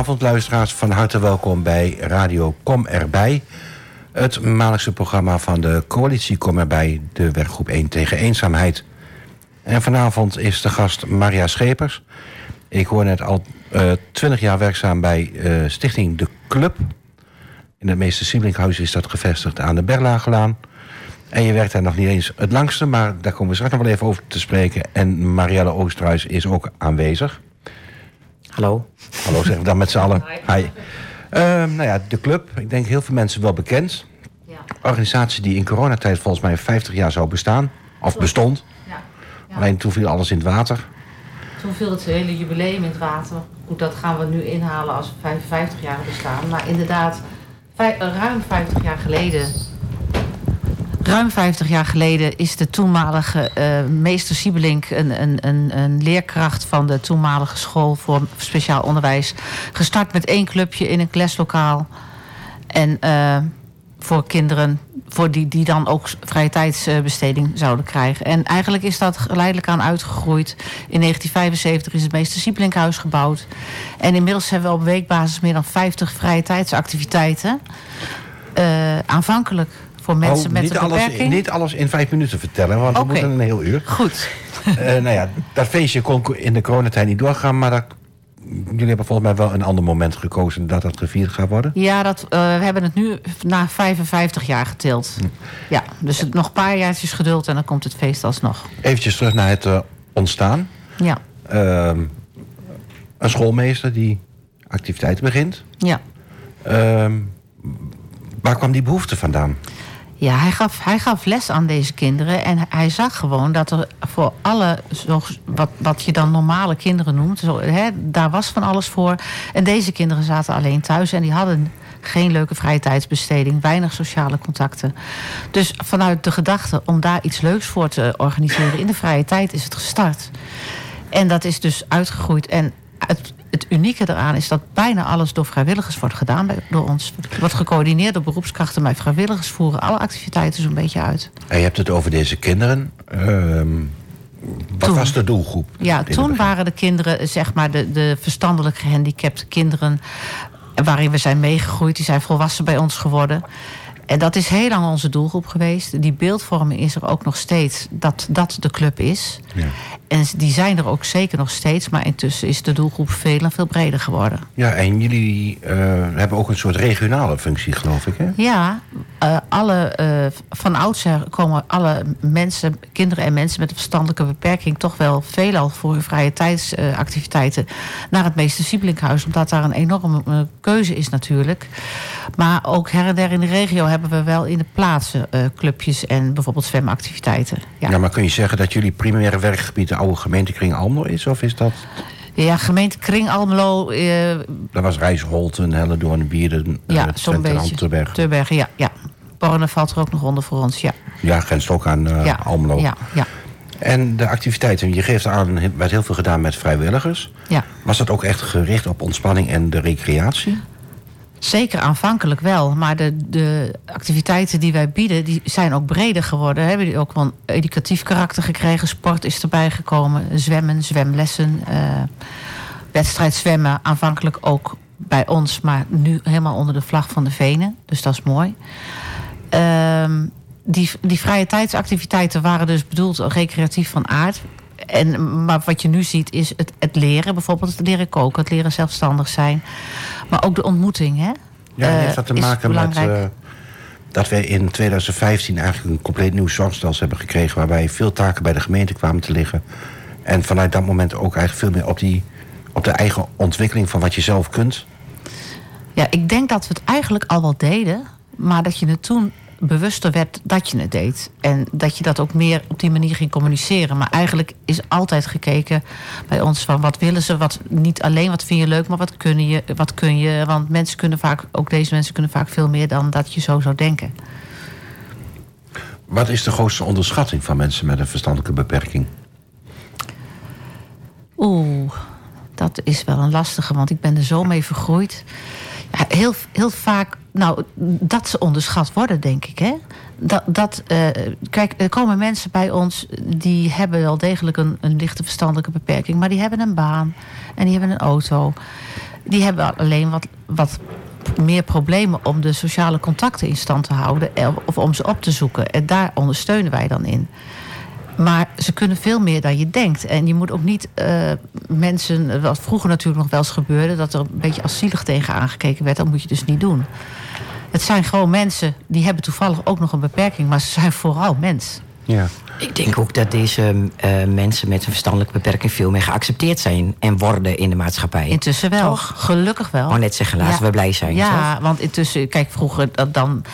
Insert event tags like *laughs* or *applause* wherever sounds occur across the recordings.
Goedenavond luisteraars, van harte welkom bij Radio Kom Erbij. Het maandelijkse programma van de coalitie Kom Erbij, de werkgroep 1 tegen eenzaamheid. En vanavond is de gast Maria Schepers. Ik hoor net al uh, 20 jaar werkzaam bij uh, Stichting De Club. In het meeste Sieblinghuis is dat gevestigd aan de Berlagelaan. En je werkt daar nog niet eens het langste, maar daar komen we straks nog wel even over te spreken. En Marielle Oosterhuis is ook aanwezig. Hallo. Hallo, zeggen we dan met z'n allen. Hi. Uh, nou ja, de club, ik denk heel veel mensen wel bekend. Ja. Organisatie die in coronatijd volgens mij 50 jaar zou bestaan. Of bestond. Ja. ja. Alleen toen viel alles in het water. Toen viel het hele jubileum in het water. Goed, dat gaan we nu inhalen als we 55 jaar bestaan. Maar inderdaad, ruim 50 jaar geleden Ruim 50 jaar geleden is de toenmalige uh, meester Siebelink... Een, een, een, een, leerkracht van de toenmalige school voor speciaal onderwijs... gestart met één clubje in een leslokaal. En uh, voor kinderen voor die, die dan ook vrije tijdsbesteding zouden krijgen. En eigenlijk is dat geleidelijk aan uitgegroeid. In 1975 is het meester Siebelinkhuis gebouwd. En inmiddels hebben we op weekbasis meer dan 50 vrije tijdsactiviteiten. Uh, aanvankelijk voor mensen oh, met niet een beperking. Alles, niet alles in vijf minuten vertellen, want we moeten een heel uur. Goed. uh, *laughs* nou ja, dat feestje kon in de coronatijd niet doorgaan, maar dat, jullie hebben volgens mij wel een ander moment gekozen dat dat gevierd gaat worden. Ja, dat, uh, we hebben het nu na 55 jaar getild. Hm. Ja, dus nog een paar jaartjes geduld en dan komt het feest alsnog. Eventjes terug naar het uh, ontstaan. Ja. Ehm, een schoolmeester die activiteiten begint. Ja. Ehm, waar kwam die behoefte vandaan? Ja, hij gaf, hij gaf les aan deze kinderen. En hij zag gewoon dat er voor alle, wat, wat je dan normale kinderen noemt, hè, daar was van alles voor. En deze kinderen zaten alleen thuis en die hadden geen leuke vrije tijdsbesteding, weinig sociale contacten. Dus vanuit de gedachte om daar iets leuks voor te organiseren in de vrije tijd is het gestart. En dat is dus uitgegroeid. En het, het unieke eraan is dat bijna alles door vrijwilligers wordt gedaan bij, door ons. Wordt gecoördineerd door beroepskrachten, maar vrijwilligers voeren alle activiteiten zo'n beetje uit. En je hebt het over deze kinderen. Uh, wat was de doelgroep? Ja, toen waren de kinderen, zeg maar, de, de verstandelijk gehandicapte kinderen waarin we zijn meegegroeid. Die zijn volwassen bij ons geworden. En dat is heel lang onze doelgroep geweest. Die beeldvorming is er ook nog steeds dat dat de club is. Ja. En die zijn er ook zeker nog steeds. Maar intussen is de doelgroep veel en veel breder geworden. Ja, en jullie uh, hebben ook een soort regionale functie, geloof ik, hè? Ja, uh, alle, uh, van oudsher komen alle mensen, kinderen en mensen met een verstandelijke beperking... toch wel veelal voor hun vrije tijdsactiviteiten naar het meeste Siebelinkhuis. Omdat daar een enorme keuze is natuurlijk. Maar ook her en der in de regio hebben we wel in de plaatsen clubjes... en bijvoorbeeld zwemactiviteiten. Ja. ja, maar kun je zeggen dat jullie primaire werkgebied oude gemeentekring Almelo is? Of is dat... Ja, gemeente Kring Almelo. Uh, dat was Rijsholten, Hellendoorn, Bierden, ja, uh, beetje. Terberg. Terberg, ja. ja. Borne valt er ook nog onder voor ons, ja. Ja, grenst ook aan uh, ja, Almelo. Ja, ja. En de activiteiten, je geeft aan, werd heel veel gedaan met vrijwilligers. Ja. Was dat ook echt gericht op ontspanning en de recreatie? Zeker aanvankelijk wel. Maar de, de activiteiten die wij bieden, die zijn ook breder geworden. Hebben die ook wel een educatief karakter gekregen. Sport is erbij gekomen. Zwemmen, zwemlessen. Uh, wedstrijd zwemmen. Aanvankelijk ook bij ons, maar nu helemaal onder de vlag van de Venen. Dus dat is mooi. Uh, die, die vrije tijdsactiviteiten waren dus bedoeld recreatief van aard. En, maar wat je nu ziet is het, het leren. Bijvoorbeeld het leren koken, het leren zelfstandig zijn. Maar ook de ontmoeting, hè? Ja, heeft dat te maken met... Uh, dat wij in 2015 eigenlijk een compleet nieuw zorgstelsel hebben gekregen... waarbij veel taken bij de gemeente kwamen te liggen. En vanuit dat moment ook eigenlijk veel meer op, die, op de eigen ontwikkeling... van wat je zelf kunt. Ja, ik denk dat we het eigenlijk al wel deden... maar dat je het toen bewuster werd dat je het deed. En dat je dat ook meer op die manier ging communiceren. Maar eigenlijk is altijd gekeken bij ons van wat willen ze, wat niet alleen wat vind je leuk, maar wat kun je, wat kun je. Want mensen kunnen vaak, ook deze mensen kunnen vaak veel meer dan dat je zo zou denken. Wat is de grootste onderschatting van mensen met een verstandelijke beperking? Oeh, dat is wel een lastige, want ik ben er zo mee vergroeid. Ja, heel, heel vaak nou, dat ze onderschat worden, denk ik. Hè? Dat, dat, uh, kijk, er komen mensen bij ons die hebben wel degelijk een, een lichte verstandelijke beperking, maar die hebben een baan en die hebben een auto. die hebben alleen wat, wat meer problemen om de sociale contacten in stand te houden eh, of om ze op te zoeken. En daar ondersteunen wij dan in. Maar ze kunnen veel meer dan je denkt. En je moet ook niet uh, mensen, wat vroeger natuurlijk nog wel eens gebeurde, dat er een beetje als zielig tegen aangekeken werd, dat moet je dus niet doen. Het zijn gewoon mensen die hebben toevallig ook nog een beperking, maar ze zijn vooral mens. Ja. Ik denk ook dat deze uh, mensen met een verstandelijke beperking veel meer geaccepteerd zijn en worden in de maatschappij. Intussen wel, Toch? gelukkig wel. Maar net zeggen, laten ja. we blij zijn. Ja, want intussen, kijk, vroeger dan,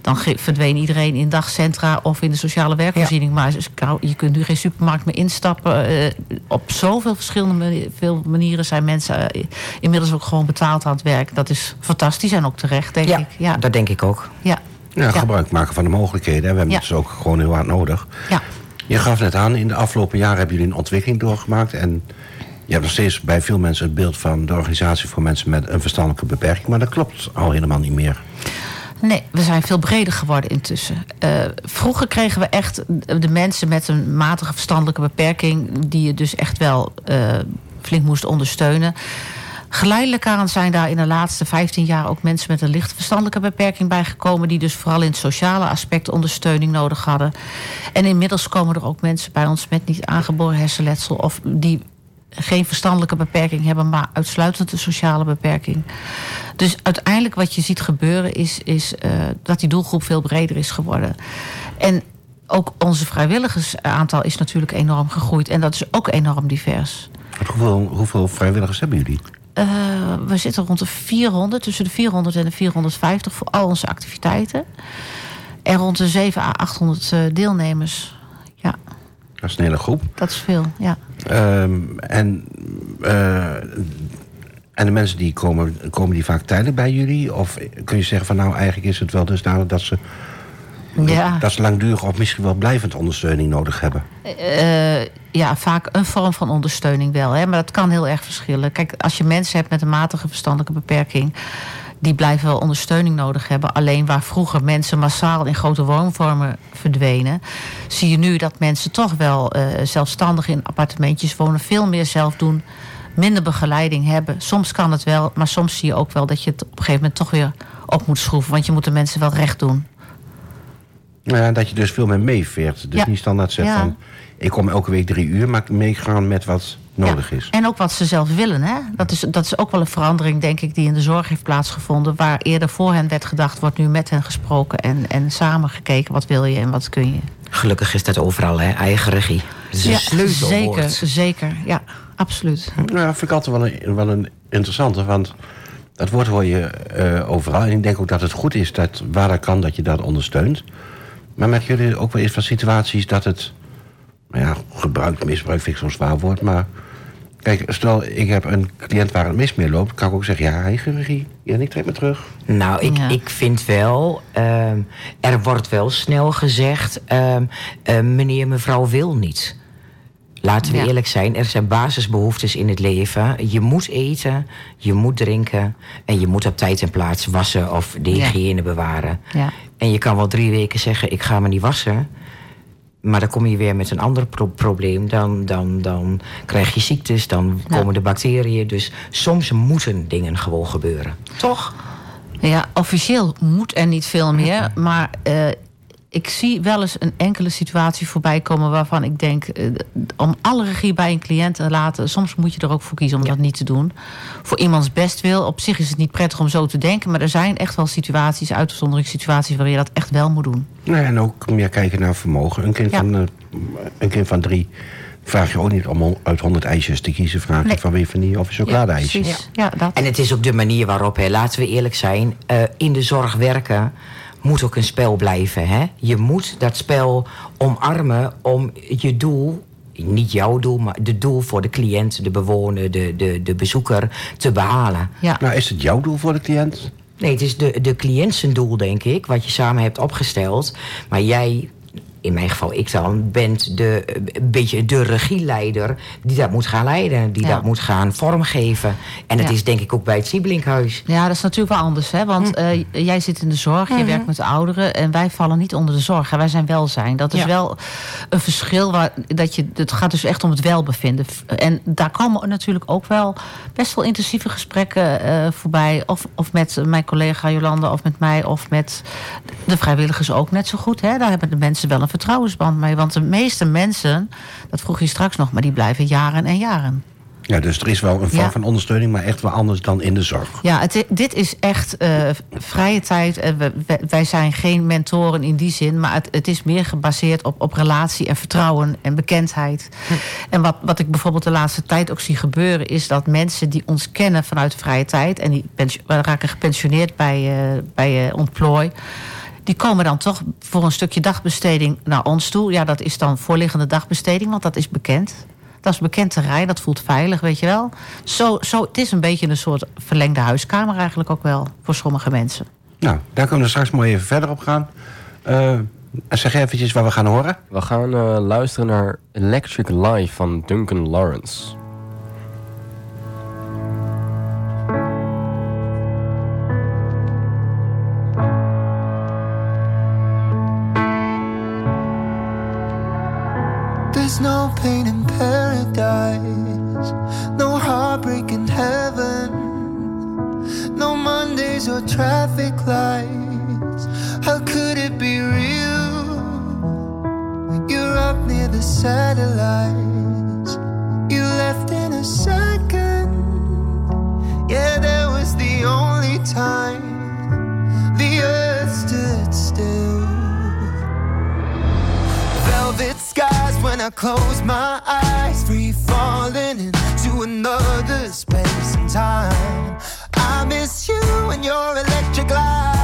dan verdween iedereen in dagcentra of in de sociale werkvoorziening. Ja. Maar je kunt nu geen supermarkt meer instappen. Uh, op zoveel verschillende veel manieren zijn mensen uh, inmiddels ook gewoon betaald aan het werk. Dat is fantastisch en ook terecht, denk ja, ik. Ja, dat denk ik ook. Ja. Ja, gebruik maken van de mogelijkheden. We hebben het dus ook gewoon heel hard nodig. Ja. Je gaf net aan, in de afgelopen jaren hebben jullie een ontwikkeling doorgemaakt. En je hebt nog steeds bij veel mensen het beeld van de organisatie voor mensen met een verstandelijke beperking. Maar dat klopt al helemaal niet meer. Nee, we zijn veel breder geworden intussen. Uh, vroeger kregen we echt de mensen met een matige verstandelijke beperking, die je dus echt wel uh, flink moest ondersteunen. Geleidelijk aan zijn daar in de laatste 15 jaar ook mensen met een licht verstandelijke beperking bijgekomen. Die dus vooral in het sociale aspect ondersteuning nodig hadden. En inmiddels komen er ook mensen bij ons met niet aangeboren hersenletsel. Of die geen verstandelijke beperking hebben, maar uitsluitend een sociale beperking. Dus uiteindelijk wat je ziet gebeuren is, is uh, dat die doelgroep veel breder is geworden. En ook onze vrijwilligersaantal is natuurlijk enorm gegroeid. En dat is ook enorm divers. Hoeveel, hoeveel vrijwilligers hebben jullie? Uh, we zitten rond de 400, tussen de 400 en de 450 voor al onze activiteiten. En rond de 7 à 800 uh, deelnemers. Ja. Dat is een hele groep. Dat is veel, ja. Um, en, uh, en de mensen die komen, komen die vaak tijdelijk bij jullie? Of kun je zeggen van nou eigenlijk is het wel dusdanig dat ze ja. dat ze langdurig of misschien wel blijvend ondersteuning nodig hebben? Uh, ja, vaak een vorm van ondersteuning wel. Hè? Maar dat kan heel erg verschillen. Kijk, als je mensen hebt met een matige verstandelijke beperking... die blijven wel ondersteuning nodig hebben. Alleen waar vroeger mensen massaal in grote woonvormen verdwenen... zie je nu dat mensen toch wel uh, zelfstandig in appartementjes wonen... veel meer zelf doen, minder begeleiding hebben. Soms kan het wel, maar soms zie je ook wel... dat je het op een gegeven moment toch weer op moet schroeven. Want je moet de mensen wel recht doen. Ja, dat je dus veel meer meeveert. Dus Ja. niet standaard zegt Ja. van... ik kom elke week drie uur, maar meegaan met wat nodig Ja, is. En ook wat ze zelf willen. Hè? Dat, is, dat is ook wel een verandering, denk ik, die in de zorg heeft plaatsgevonden. Waar eerder voor hen werd gedacht, wordt nu met hen gesproken en, en samen gekeken. Wat wil je en wat kun je? Gelukkig is dat overal, hè? eigen regie. Een sleutelwoord. zeker, zeker. Ja, absoluut. Nou, dat vind ik altijd wel een, wel een interessante, want dat woord hoor je eh, overal. En ik denk ook dat het goed is dat waar dat kan, dat je dat ondersteunt. Maar met jullie ook wel eens van situaties dat het, nou ja, gebruik, misbruik vind ik zo'n zwaar woord, maar kijk, stel ik heb een cliënt waar het mis mee loopt, kan ik ook zeggen, ja, eigen regie, ja, ik trek me terug. Nou, ik, Ja. ik vind wel, ehm, er wordt wel snel gezegd, ehm, eh, meneer, mevrouw wil niet. Laten we Ja. eerlijk zijn, er zijn basisbehoeftes in het leven. Je moet eten, je moet drinken en je moet op tijd en plaats wassen of de Ja. hygiëne bewaren. Ja. En je kan wel drie weken zeggen, ik ga me niet wassen. Maar dan kom je weer met een ander pro- probleem. Dan, dan, dan krijg je ziektes, dan Ja. komen de bacteriën. Dus soms moeten dingen gewoon gebeuren. Toch? Ja, officieel moet er niet veel meer. Maar eh, ik zie wel eens een enkele situatie voorbij komen waarvan ik denk, eh, om alle regie bij een cliënt te laten, soms moet je er ook voor kiezen om dat niet te doen. Voor iemands bestwil. Op zich is het niet prettig om zo te denken, maar er zijn echt wel situaties, uitzonderingssituaties, waar je dat echt wel moet doen. Nou, ja, en ook meer kijken naar vermogen. Een kind, Ja. van, eh, een kind van drie vraag je ook niet om uit honderd ijsjes te kiezen. Vraag je Nee. van wie van die of een chocoladeijsje. precies. Ja, dat. En het is ook de manier waarop, hè, laten we eerlijk zijn, eh, in de zorg werken moet ook een spel blijven. Hè? Je moet dat spel omarmen om je doel, niet jouw doel, maar de doel voor de cliënt, de bewoner, de, de, de bezoeker te behalen. ja. Nou, is het jouw doel voor de cliënt? Nee, het is de, de cliënt zijn doel, denk ik, wat je samen hebt opgesteld. Maar jij in mijn geval ik dan, bent de, een beetje de regieleider die dat moet gaan leiden. Die Ja. dat moet gaan vormgeven. En dat Ja. is denk ik ook bij het Siebelinkhuis. Ja, dat is natuurlijk wel anders. Hè? Want Hm. eh, jij zit in de zorg, Mhm. je werkt met ouderen... en wij vallen niet onder de zorg. hè. Wij zijn welzijn. Dat is Ja. wel een verschil. Waar, dat je, het gaat dus echt om het welbevinden. En daar komen natuurlijk ook wel best wel intensieve gesprekken eh, voorbij. Of, of met mijn collega Jolanda of met mij... of met de vrijwilligers ook net zo goed. Hè? Daar hebben de mensen wel een vertrouwensband mee. Want de meeste mensen, dat vroeg je straks nog... maar die blijven jaren en jaren. Ja, dus er is wel een vorm Ja. van ondersteuning, maar echt wel anders dan in de zorg. Ja, het, dit is echt eh, vrije tijd. Eh, we- wij zijn geen mentoren in die zin, maar het, het is meer gebaseerd op, op relatie en vertrouwen en bekendheid. En wat, wat ik bijvoorbeeld de laatste tijd ook zie gebeuren, is dat mensen die ons kennen vanuit de vrije tijd en die raken gepensioneerd bij, eh, bij eh, Ontplooi. Die komen dan toch voor een stukje dagbesteding naar ons toe. Ja, dat is dan voorliggende dagbesteding, want dat is bekend. Dat is bekend terrein, dat voelt veilig, weet je wel. Zo, zo, het is een beetje een soort verlengde huiskamer eigenlijk ook wel voor sommige mensen. Nou, daar kunnen we straks mooi even verder op gaan. Eh, zeg eventjes waar we gaan horen. We gaan eh, luisteren naar Electric Life van Duncan Lawrence. Pain in paradise, no heartbreak in heaven, no Mondays or traffic lights. How could it be real? You're up near the satellites, you left in a second. Yeah, that was the only time the earth stood still skies when I close my eyes, free falling into another space and time. I miss you and your electric light.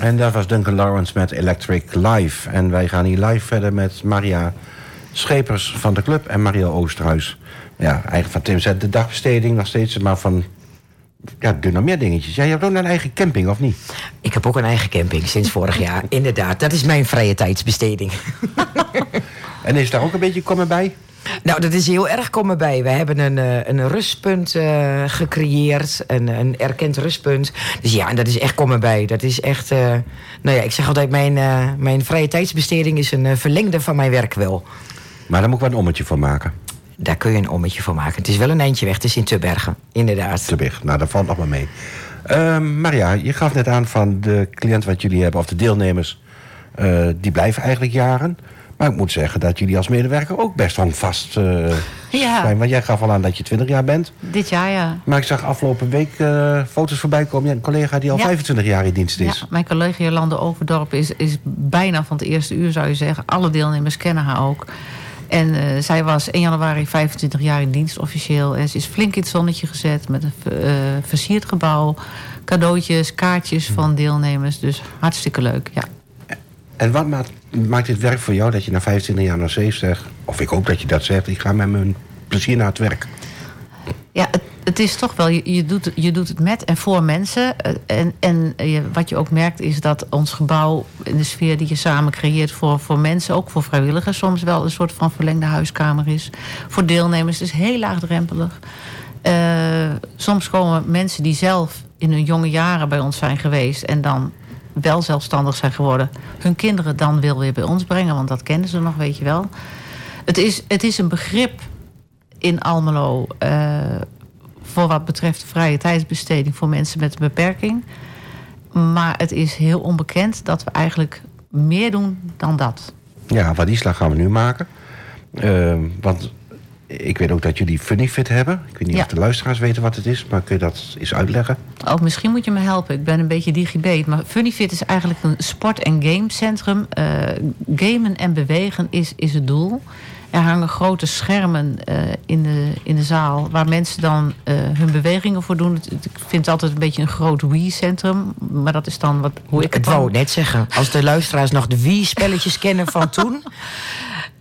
En dat was Duncan Lawrence met Electric Live. En wij gaan hier live verder met Maria Schepers van de club en Mario Oosterhuis. Ja, eigenlijk van Tim zet de dagbesteding nog steeds, maar van... Ja, doe nog meer dingetjes. Jij hebt ook een eigen camping, of niet? Ik heb ook een eigen camping sinds vorig jaar. Inderdaad, dat is mijn vrije tijdsbesteding. *laughs* En is daar ook een beetje komen bij? Nou, dat is heel erg komen bij. We hebben een, eh, een rustpunt eh, gecreëerd. Een, een erkend rustpunt. Dus ja, en dat is echt komen bij. Dat is echt... eh, nou ja, ik zeg altijd... Mijn, mijn vrije tijdsbesteding is een verlengde van mijn werk wel. Maar daar moet ik wel een ommetje van maken. Daar kun je een ommetje voor maken. Het is wel een eindje weg. Het is in Tubbergen, inderdaad. Te weg. Nou, dat valt nog maar mee. Ehm, Maria, je gaf net aan van de cliënt wat jullie hebben, of de deelnemers, die blijven eigenlijk jaren. Maar ik moet zeggen dat jullie als medewerker ook best wel vast eh, *laughs* Ja. zijn. Want jij gaf al aan dat je 20 jaar bent. Dit jaar, ja. Maar ik zag afgelopen week eh, foto's voorbij komen. Ja, een collega die al Ja. 25 jaar in dienst ja. is. Mijn collega Jolande Overdorp is, is bijna van het eerste uur, zou je zeggen. Alle deelnemers kennen haar ook. En eh, zij was 1 januari 25 jaar in dienst officieel. En ze is flink in het zonnetje gezet met een versierd gebouw. Cadeautjes, kaartjes van deelnemers. Dus hartstikke leuk, ja. En wat maakt, maakt dit werk voor jou dat je na 25 jaar nog steeds zegt... of ik hoop dat je dat zegt, ik ga met mijn plezier naar het werk. Ja, het, is toch wel, je, doet, je doet het met en voor mensen. Eh, En, en wat je ook merkt is dat ons gebouw, in de sfeer die je samen creëert voor, voor mensen, ook voor vrijwilligers, soms wel een soort van verlengde huiskamer is. Voor deelnemers, het is heel laagdrempelig. Eh, soms komen mensen die zelf in hun jonge jaren bij ons zijn geweest en dan wel zelfstandig zijn geworden, hun kinderen dan wil weer bij ons brengen, want dat kennen ze nog, weet je wel. Het is, het is een begrip in Almelo eh, voor wat betreft vrije tijdsbesteding voor mensen met een beperking. Maar het is heel onbekend dat we eigenlijk meer doen dan dat. Ja, van die slag gaan we nu maken. Ehm, want ik weet ook dat jullie Funnyfit hebben. Ik weet niet Ja. of de luisteraars weten wat het is, maar kun je dat eens uitleggen? Ook misschien moet je me helpen. Ik ben een beetje digibeet. Maar Funnyfit is eigenlijk een sport- en gamecentrum. Eh gamen en bewegen is, is het doel. Er hangen grote schermen eh, in, de, in de zaal... waar mensen dan eh, hun bewegingen voor doen. Ik vind het altijd een beetje een groot Wii-centrum. Maar dat is dan wat, hoe ik het Ik wou net zeggen. Als de luisteraars nog de Wii-spelletjes kennen van toen... *laughs*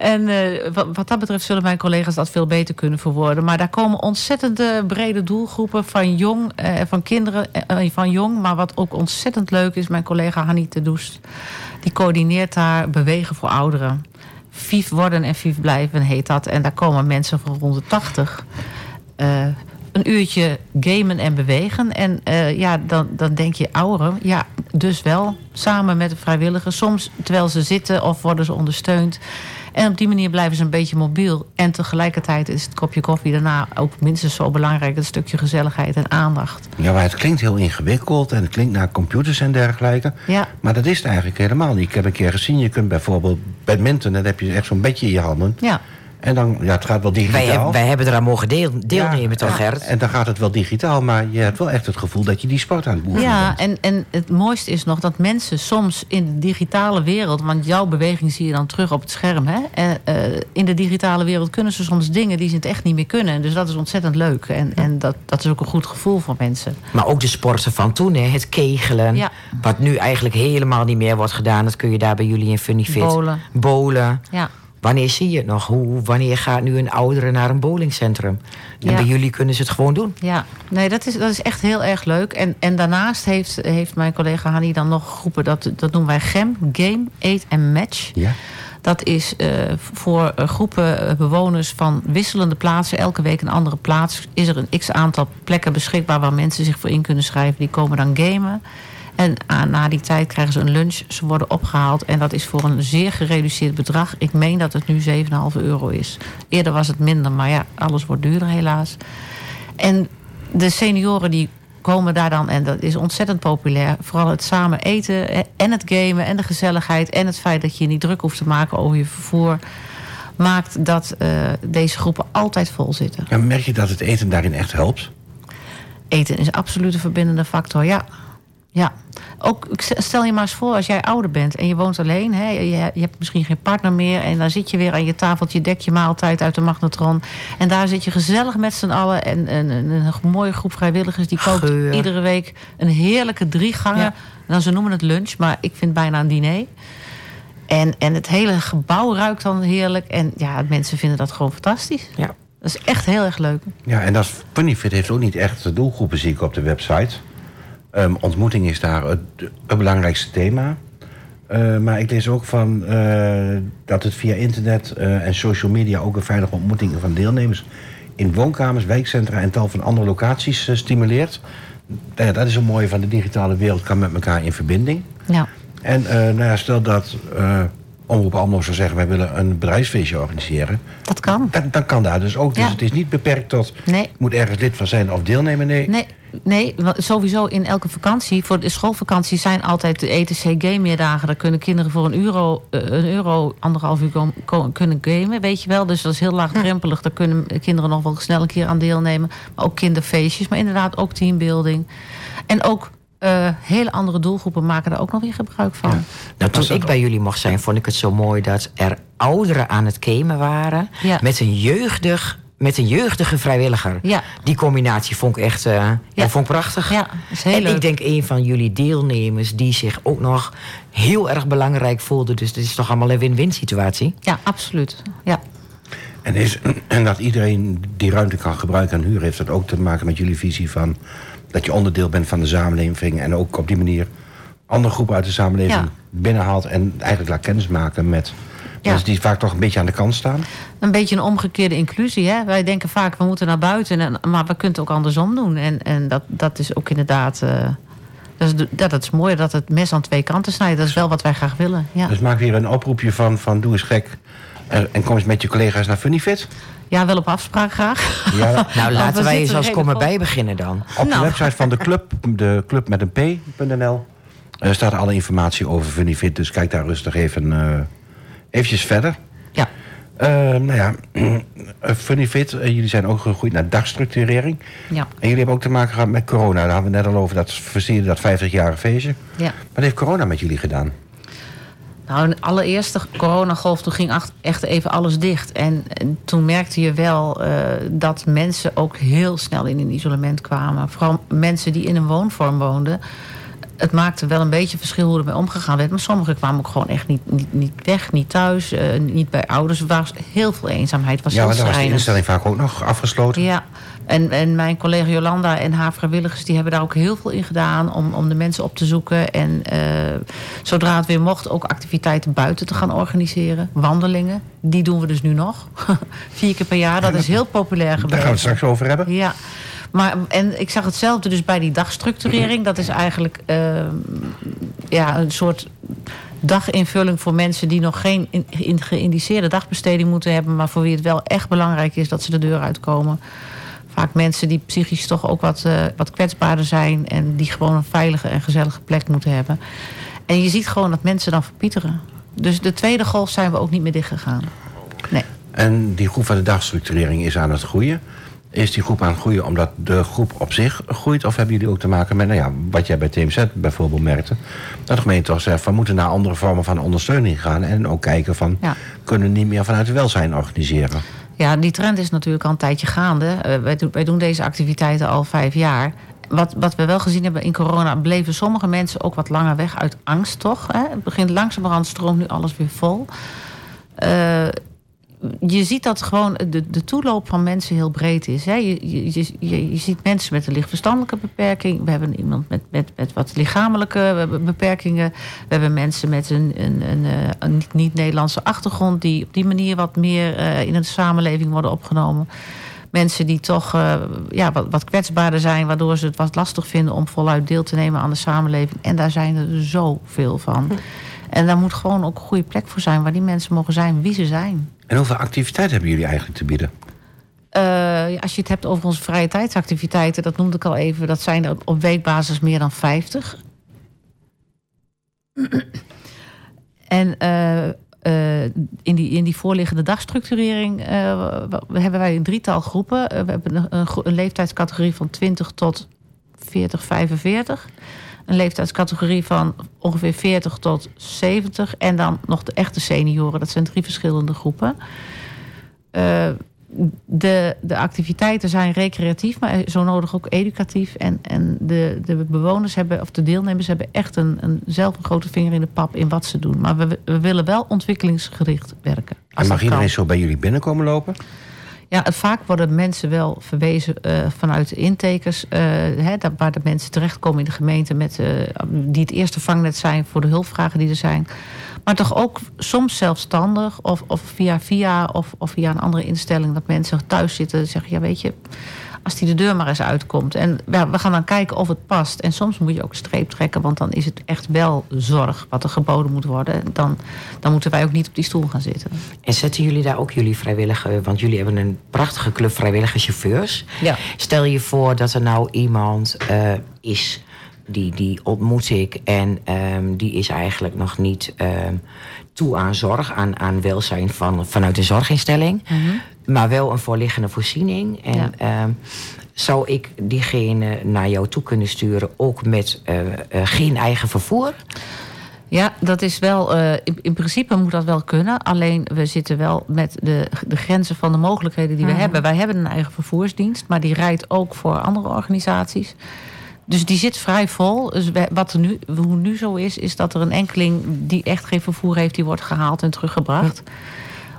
En eh, wat, wat dat betreft zullen mijn collega's dat veel beter kunnen verwoorden. Maar daar komen ontzettend eh, brede doelgroepen van jong, eh, van kinderen eh, van jong. Maar wat ook ontzettend leuk is, mijn collega Hannie de Doest... die coördineert daar bewegen voor ouderen. Vief worden en vief blijven heet dat. En daar komen mensen van rond de 80. eh, een uurtje gamen en bewegen. En ja, dan, dan denk je ouderen. Ja, dus wel. Samen met de vrijwilligers. Soms terwijl ze zitten of worden ze ondersteund. En op die manier blijven ze een beetje mobiel. En tegelijkertijd is het kopje koffie daarna ook minstens zo belangrijk. Het stukje gezelligheid en aandacht. Ja, maar het klinkt heel ingewikkeld en het klinkt naar computers en dergelijke. Ja. Maar dat is het eigenlijk helemaal niet. Ik heb een keer gezien, je kunt bijvoorbeeld badminton... dan heb je echt zo'n bedje in je handen. Ja. En dan, ja, het gaat wel digitaal. Wij, hebben- wij hebben eraan mogen deel, deelnemen, Ja, toch, ja. Gert? En dan gaat het wel digitaal, maar je hebt wel echt het gevoel... dat je die sport aan het boeren Ja, bent. en, en het mooiste is nog dat mensen soms in de digitale wereld... want jouw beweging zie je dan terug op het scherm... Hè? En, eh, in de digitale wereld kunnen ze soms dingen die ze het echt niet meer kunnen. Dus dat is ontzettend leuk. En, en dat, dat is ook een goed gevoel voor mensen. Maar ook de sporten van toen, hè? het kegelen. Ja. Wat nu eigenlijk helemaal niet meer wordt gedaan. Dat kun je daar bij jullie in Funny Fit. Bowlen. Bowlen. Ja. Wanneer zie je het nog? Hoe, wanneer gaat nu een oudere naar een bowlingcentrum? En Ja. bij jullie kunnen ze het gewoon doen. Ja, nee, dat is, dat is echt heel erg leuk. En, en daarnaast heeft, heeft mijn collega Hanni dan nog groepen... dat, dat noemen wij GEM, Game, Eat en Match. Ja? Dat is eh, voor eh, groepen eh, bewoners van wisselende plaatsen... elke week een andere plaats... is er een x-aantal plekken beschikbaar... waar mensen zich voor in kunnen schrijven. Die komen dan gamen. En ah, na die tijd krijgen ze een lunch. Ze worden opgehaald. En dat is voor een zeer gereduceerd bedrag. Ik meen dat het nu 7,5 euro is. Eerder was het minder, maar ja, alles wordt duurder helaas. En de senioren die komen daar dan, en dat is ontzettend populair. Vooral het samen eten eh, en het gamen en de gezelligheid... en het feit dat je je niet druk hoeft te maken over je vervoer... maakt dat eh, deze groepen altijd vol zitten. ja. Merk je dat het eten daarin echt helpt? Eten is absoluut een verbindende factor, ja. Ja. Ook, stel je maar eens voor, als jij ouder bent en je woont alleen... Hè, je, je hebt misschien geen partner meer... en dan zit je weer aan je tafeltje, dek je maaltijd uit de magnetron... en daar zit je gezellig met z'n allen... en, en, en een mooie groep vrijwilligers die kookt Geur. iedere week... een heerlijke drie gangen. Ja. Nou, ze noemen het lunch, maar ik vind bijna een diner... En, en het hele gebouw ruikt dan heerlijk. En ja, mensen vinden dat gewoon fantastisch. Ja. Dat is echt heel erg leuk. Ja, en dat Funnyfit heeft ook niet echt de doelgroepen, zie ik op de website. Ehm, ontmoeting is daar het, het belangrijkste thema. Eh, maar ik lees ook van eh, dat het via internet eh, en social media ook een veilige ontmoeting van deelnemers in woonkamers, wijkcentra en tal van andere locaties stimuleert. Nou ja, dat is een mooie van de digitale wereld, kan met elkaar in verbinding. Ja. En nou ja, stel dat Omroep Almelo zou zeggen... wij willen een bedrijfsfeestje organiseren. Dat kan. Dan, dan kan daar dus ook. Dus Ja. het is niet beperkt tot... Nee. moet ergens lid van zijn of deelnemen. Nee. Nee, nee, sowieso in elke vakantie. Voor de schoolvakantie zijn altijd de E ETC gamemeerdagen. Daar kunnen kinderen voor een euro, eh, een euro anderhalf uur kunnen gamen, weet je wel. Dus dat is heel laagdrempelig. Daar kunnen kinderen nog wel snel een keer aan deelnemen. Maar ook kinderfeestjes, maar inderdaad ook teambuilding. En ook eh, hele andere doelgroepen maken daar ook nog weer gebruik van. Nou, toen ik bij jullie mocht zijn, vond ik het zo mooi dat er ouderen aan het gamen waren. Ja. Met, een jeugdig, met een jeugdige vrijwilliger. Ja. Die combinatie vond ik echt eh, ja. vond ik prachtig. Ja, is heel en leuk. ik denk een van jullie deelnemers die zich ook nog heel erg belangrijk voelde. Dus dit is toch allemaal een win-win situatie. Ja, absoluut. Ja. En, is, en dat iedereen die ruimte kan gebruiken en huren... heeft dat ook te maken met jullie visie van... dat je onderdeel bent van de samenleving... en ook op die manier andere groepen uit de samenleving Ja. binnenhaalt... en eigenlijk laat kennismaken met Ja. mensen die vaak toch een beetje aan de kant staan. Een beetje een omgekeerde inclusie. Hè? Wij denken vaak, we moeten naar buiten. En, maar we kunnen het ook andersom doen. En, en dat, dat is ook inderdaad... eh, dat, is, dat is mooi dat het mes aan twee kanten snijdt. Dat is wel wat wij graag willen. Ja, Dus maak weer een oproepje van, van doe eens gek... en, en kom eens met je collega's naar Funnyfit. ja wel op afspraak graag. Ja, *laughs* Nou, laten wij eens als komen vol. bij beginnen dan. Op de Nou. website van de club, de club met een p.nl, eh, staat alle informatie over Funnyfit. Dus kijk daar rustig even eh eventjes verder. Ja. Eh, nou ja, *clears throat* eh, Funnyfit, eh, jullie zijn ook gegroeid naar dagstructurering. Ja. En jullie hebben ook te maken gehad met corona. Daar hadden we net al over, dat versierde dat 50-jarige feestje. ja. Wat heeft corona met jullie gedaan? Nou, de allereerste coronagolf, toen ging echt even alles dicht. En, en toen merkte je wel eh, dat mensen ook heel snel in een isolement kwamen. Vooral mensen die in een woonvorm woonden. Het maakte wel een beetje verschil hoe ermee omgegaan werd. Maar sommigen kwamen ook gewoon echt niet, niet, niet weg, niet thuis, eh, niet bij ouders. Er was heel veel eenzaamheid. Was ja, want dan was de instelling vaak ook nog afgesloten. Ja, en, en mijn collega Jolanda en haar vrijwilligers... die hebben daar ook heel veel in gedaan om, om de mensen op te zoeken. En eh, zodra het weer mocht, ook activiteiten buiten te gaan organiseren. Wandelingen, die doen we dus nu nog. *laughs* Vier keer per jaar, dat is heel populair Daar gaan we het straks over hebben. Ja, maar en ik zag hetzelfde dus bij die dagstructurering. Dat is eigenlijk eh, ja, een soort daginvulling voor mensen die nog geen in, geïndiceerde dagbesteding moeten hebben, maar voor wie het wel echt belangrijk is dat ze de deur uitkomen. Vaak mensen die psychisch toch ook wat, eh, wat kwetsbaarder zijn en die gewoon een veilige en gezellige plek moeten hebben. En je ziet gewoon dat mensen dan verpieteren. Dus de tweede golf zijn we ook niet meer dichtgegaan. Nee. En die groep van de dagstructurering is aan het groeien. Is die groep aan het groeien omdat de groep op zich groeit? Of hebben jullie ook te maken met, nou ja, wat jij bij TMZ bijvoorbeeld merkte... dat de gemeente toch zegt, we moeten naar andere vormen van ondersteuning gaan... en ook kijken van, Ja. kunnen we niet meer vanuit het welzijn organiseren? Ja, die trend is natuurlijk al een tijdje gaande. Eh, wij, doen, wij doen deze activiteiten al vijf jaar. Wat, wat we wel gezien hebben in corona, bleven sommige mensen ook wat langer weg uit angst, toch? Hè? Het begint langzamerhand stroomt nu alles weer vol. Eh, je ziet dat gewoon de, de toeloop van mensen heel breed is. Hè? Je, je, je, je- je ziet mensen met een lichtverstandelijke beperking. We hebben iemand met, met, met wat lichamelijke be- beperkingen. We hebben mensen met een, een, een, eh, een niet- niet-Nederlandse achtergrond... die op die manier wat meer eh, in de samenleving worden opgenomen. Mensen die toch eh, ja, wat, wat kwetsbaarder zijn... waardoor ze het wat lastig vinden om voluit deel te nemen aan de samenleving. En daar zijn er zoveel van. En daar moet gewoon ook een goede plek voor zijn... waar die mensen mogen zijn wie ze zijn. En hoeveel activiteiten hebben jullie eigenlijk te bieden? Eh, als je het hebt over onze vrije tijdsactiviteiten, dat noemde ik al even, dat zijn er op weekbasis meer dan 50. en eh, eh, in, die, in die voorliggende dagstructurering hebben wij een drietal groepen. We hebben een, een leeftijdscategorie van 20 tot 40, 45. Een leeftijdscategorie van ongeveer 40 tot 70. En dan nog de echte senioren. Dat zijn drie verschillende groepen. Eh, de, de activiteiten zijn recreatief, maar zo nodig ook educatief. En, en de, de bewoners hebben, of de deelnemers hebben echt een, een, zelf een grote vinger in de pap in wat ze doen. Maar we, we willen wel ontwikkelingsgericht werken. En mag iedereen kan. zo bij jullie binnenkomen lopen? Ja, vaak worden mensen wel verwezen eh, vanuit de intakers, eh, hè, waar de mensen terechtkomen in de gemeente, met, eh, die het eerste vangnet zijn voor de hulpvragen die er zijn. Maar toch ook soms zelfstandig of, of via via of, of via een andere instelling dat mensen thuis zitten en zeggen: Ja, weet je, als die de deur maar eens uitkomt. En ja, we gaan dan kijken of het past. En soms moet je ook een streep trekken, want dan is het echt wel zorg wat er geboden moet worden. En Dan, dan moeten wij ook niet op die stoel gaan zitten. En zetten jullie daar ook jullie vrijwillige... want jullie hebben een prachtige club vrijwillige chauffeurs. Ja. Stel je voor dat er nou iemand eh, is... Die, die ontmoet ik en ehm, die is eigenlijk nog niet ehm, toe aan zorg, aan, aan welzijn van, vanuit een zorginstelling, maar wel een voorliggende voorziening. En Ja. ehm, zou ik diegene naar jou toe kunnen sturen, ook met eh, eh, geen eigen vervoer? Ja, dat is wel. eh, in, in principe moet dat wel kunnen. Alleen we zitten wel met de, de grenzen van de mogelijkheden die we hebben. Wij hebben een eigen vervoersdienst, maar die rijdt ook voor andere organisaties. Dus die zit vrij vol. Dus wat er nu, hoe nu zo is, is dat er een enkeling die echt geen vervoer heeft, die wordt gehaald en teruggebracht.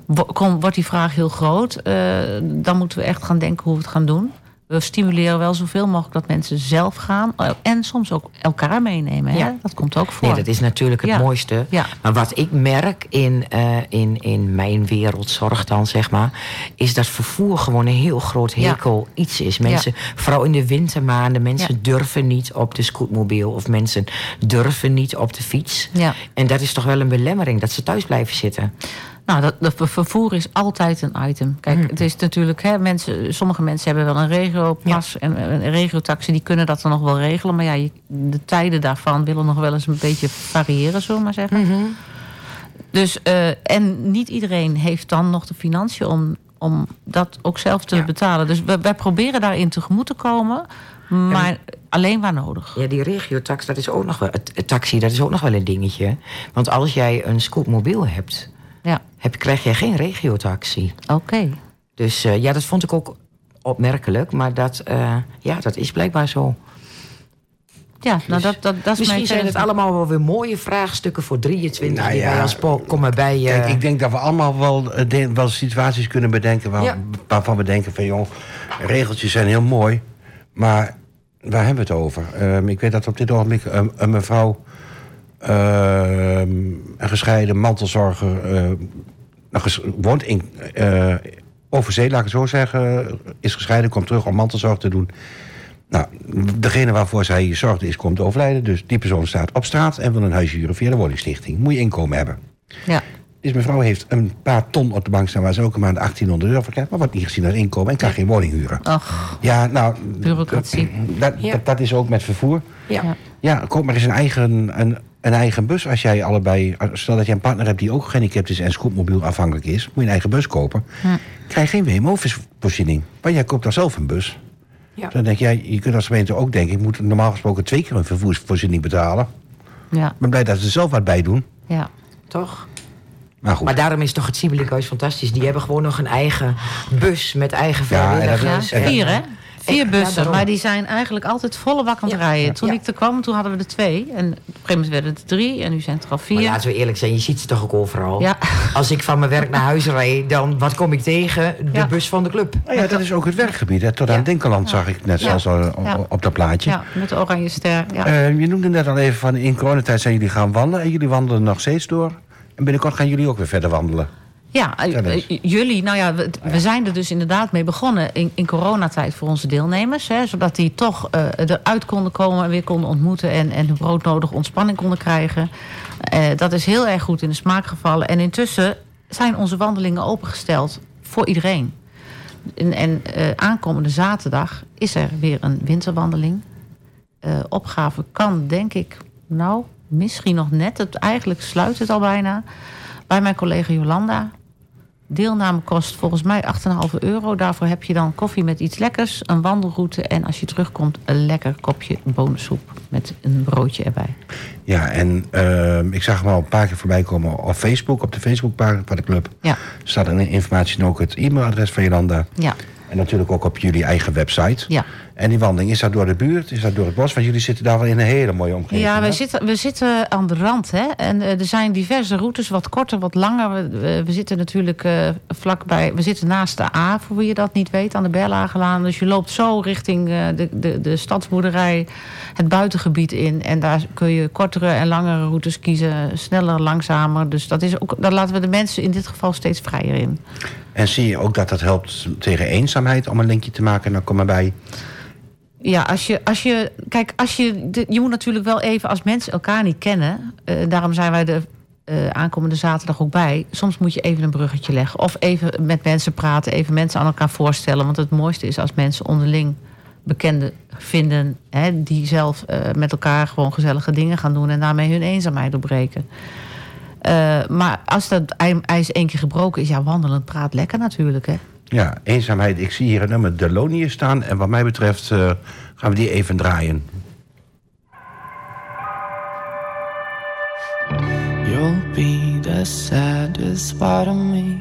Wordt die vraag heel groot, eh, dan moeten we echt gaan denken hoe we het gaan doen. We stimuleren wel zoveel mogelijk dat mensen zelf gaan. eh, En soms ook elkaar meenemen. Hè? Ja. Dat komt ook voor. Nee, dat is natuurlijk het Ja. mooiste. Ja. Maar wat ik merk in, eh, in, in mijn wereldzorg dan, zeg maar... is dat vervoer gewoon een heel groot hekel iets is. Mensen, vooral in de wintermaanden, mensen durven niet op de scootmobiel... of mensen durven niet op de fiets. Ja. En dat is toch wel een belemmering, dat ze thuis blijven zitten. Nou, dat, dat ver- vervoer is altijd een item. Kijk, Hmm. het is natuurlijk, hè, mensen, sommige mensen hebben wel een regiopas en eh, een regiotaxi, die kunnen dat dan nog wel regelen. Maar ja, je- de tijden daarvan willen nog wel eens een beetje variëren, zullen we maar zeggen. Hmm. Dus, eh, en niet iedereen heeft dan nog de financiën om, om dat ook zelf te Ja. betalen. Dus we, wij proberen daarin tegemoet te komen, maar alleen waar nodig. Ja, die regiotax, dat is ook nog wel... Taxi, dat is ook nog wel een dingetje. Want als jij een scootmobiel hebt... Ja, Heb, krijg jij geen regiotaxi. oké. Dus eh, ja, dat vond ik ook opmerkelijk. Maar dat, eh, ja, dat is blijkbaar zo. Ja, nou dat, dat, dat is Misschien mijn zijn het allemaal wel weer mooie vraagstukken voor 23... Nou die ja, wij als po- komen bij... eh, Kijk, ik denk dat we allemaal wel, de- wel situaties kunnen bedenken... Waar, Ja. waarvan we denken van, joh, regeltjes zijn heel mooi... maar waar hebben we het over? Ehm, ik weet dat op dit ogenblik een, een mevrouw... ehm, een gescheiden mantelzorger... eh, ges- woont in eh Overzee, laat ik het zo zeggen... is gescheiden, komt terug om mantelzorg te doen... Nou, degene waarvoor zij zorgde is komt overlijden. Dus die persoon staat op straat en wil een huis huren via de woningstichting. Moet je inkomen hebben. Ja, Dus mevrouw heeft een paar ton op de bank staan... waar ze ook een maand 1800 euro voor krijgt... maar wordt niet gezien als inkomen en kan geen woning huren. ach, Ja, nou... Bureaucratie. Dat, Ja. dat, dat is ook met vervoer. ja. ja. Ja, koop maar eens een eigen, een, een eigen bus als jij allebei... Stel dat je een partner hebt die ook gehandicapt is... en scootmobiel afhankelijk is, moet je een eigen bus kopen. Krijg je geen WMO-voorziening. Maar jij koopt dan zelf een bus. Ja. Dan denk jij, je kunt als gemeente ook denken... ik moet normaal gesproken twee keer een vervoersvoorziening betalen. ja, Ik ben blij dat ze er zelf wat bij doen. ja. Toch? Maar goed. Maar daarom is toch het Siebelinghuis fantastisch. Die hebben gewoon nog een eigen bus met eigen Ja, en dat- Ja, vrijwilligers. vier hè? Vier bussen, maar die zijn eigenlijk altijd volle bak aan het Ja. rijden. Toen Ja. ik er kwam, toen hadden we er twee. En op een gegeven moment werden het drie en nu zijn het er al Maar vier. laten we eerlijk zijn, je ziet ze toch ook overal. Ja. Als ik van mijn werk naar huis rijd, dan wat kom ik tegen? De Ja. bus van de club. Nou ja, dat is ook het werkgebied. Hè. Tot Ja. aan Dinkeland zag ik net Ja. zoals al o- Ja. op dat plaatje. Ja, met de oranje ster. Ja. Eh, je noemde net al even van in coronatijd zijn jullie gaan wandelen. En jullie wandelen nog steeds door. En binnenkort gaan jullie ook weer verder wandelen. Ja, eh, eh, jullie, nou ja, we, we zijn er dus inderdaad mee begonnen in, in coronatijd voor onze deelnemers. Hè, zodat die toch eh, eruit konden komen en weer konden ontmoeten en, en hun broodnodige ontspanning konden krijgen. Dat is heel erg goed in de smaak gevallen. En intussen zijn onze wandelingen opengesteld voor iedereen. En, en aankomende zaterdag is er weer een winterwandeling. Opgave kan, denk ik, nou, misschien nog net. Het, eigenlijk sluit het al bijna. Bij mijn collega Jolanda. Deelname kost volgens mij 8,5 euro. Daarvoor heb je dan koffie met iets lekkers, een wandelroute... en als je terugkomt een lekker kopje bonensoep met een broodje erbij. Ja, en ehm, ik zag hem al een paar keer voorbij komen op Facebook. Op de Facebookpagina van de club. Ja, staat in informatie ook het e-mailadres van Jolanda. ja, En natuurlijk ook op jullie eigen website. ja. En die wandeling, is dat door de buurt? Is dat door het bos? Want jullie zitten daar wel in een hele mooie omgeving. Ja, we zitten, we zitten aan de rand. Hè? En eh, er zijn diverse routes, wat korter, wat langer. We, we- we zitten natuurlijk eh, vlakbij... We zitten naast de A, voor wie je dat niet weet, aan de Berlagelaan. Dus je loopt zo richting eh, de, de, de stadsboerderij, het buitengebied in. En daar kun je kortere en langere routes kiezen. Sneller, langzamer. Dus dat is ook, daar laten we de mensen in dit geval steeds vrijer in. En zie je ook dat dat helpt tegen eenzaamheid om een linkje te maken? Dan kom maar bij. Ja, als je, als je. Kijk, als je. je moet natuurlijk wel even als mensen elkaar niet kennen. eh, daarom zijn wij de eh, aankomende zaterdag ook bij. Soms moet je even een bruggetje leggen. Of even met mensen praten. Even mensen aan elkaar voorstellen. Want het mooiste is als mensen onderling bekenden vinden. Hè, die zelf eh, met elkaar gewoon gezellige dingen gaan doen. En daarmee hun eenzaamheid doorbreken. Maar als dat ij- ijs één keer gebroken is, ja, wandelend praat lekker natuurlijk. Hè? Ja, eenzaamheid. Ik zie hier een nummer Delonius staan. En wat mij betreft eh, gaan we die even draaien. You'll be the saddest part of me,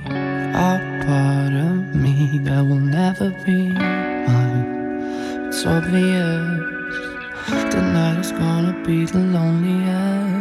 a part of me that will never be mine. It's obvious tonight is gonna be the loneliest.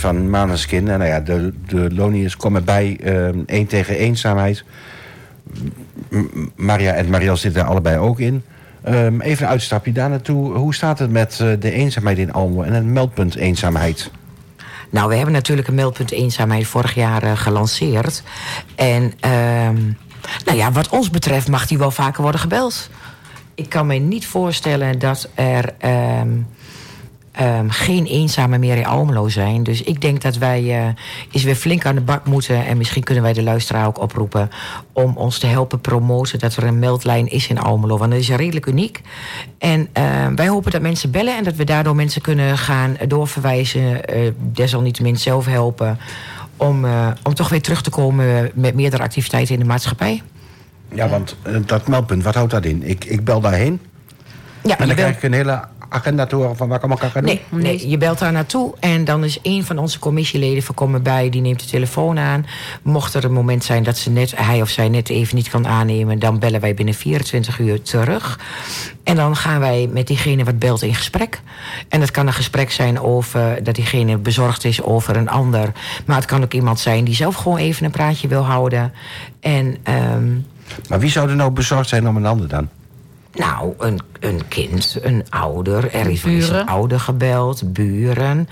Van Maneskin. En nou ja, de, de Lonius komen bij ehm één tegen eenzaamheid. Maria en Mariel zitten er allebei ook in. Ehm, even een uitstapje daar naartoe. Hoe staat het met eh, de eenzaamheid in Almelo en het meldpunt eenzaamheid? Nou, we hebben natuurlijk een meldpunt eenzaamheid vorig jaar eh, gelanceerd. En ehm, nou ja, wat ons betreft mag die wel vaker worden gebeld. Ik kan me niet voorstellen dat er ehm, geen eenzamen meer in Almelo zijn. Dus ik denk dat wij eh eens weer flink aan de bak moeten. En misschien kunnen wij de luisteraar ook oproepen om ons te helpen promoten dat er een meldlijn is in Almelo. Want dat is redelijk uniek. En ehm, wij hopen dat mensen bellen en dat we daardoor mensen kunnen gaan doorverwijzen. eh, desalniettemin zelf helpen. Om, eh, om toch weer terug te komen met meerdere activiteiten in de maatschappij. Ja, want dat meldpunt, wat houdt dat in? Ik, ik bel daarheen Ja, en dan belt- krijg ik een hele agenda te horen van waar ik allemaal kan doen. Nee, nee, je belt daar naartoe en dan is een van onze commissieleden van Komen bij, die neemt de telefoon aan. Mocht er een moment zijn dat ze net, hij of zij net even niet kan aannemen, dan bellen wij binnen 24 uur terug. En dan gaan wij met diegene wat belt in gesprek. En dat kan een gesprek zijn over dat diegene bezorgd is over een ander. Maar het kan ook iemand zijn die zelf gewoon even een praatje wil houden. En ehm, Maar wie zou er nou bezorgd zijn om een ander dan? Nou, een, een kind, een ouder. Er is een ouder gebeld, buren.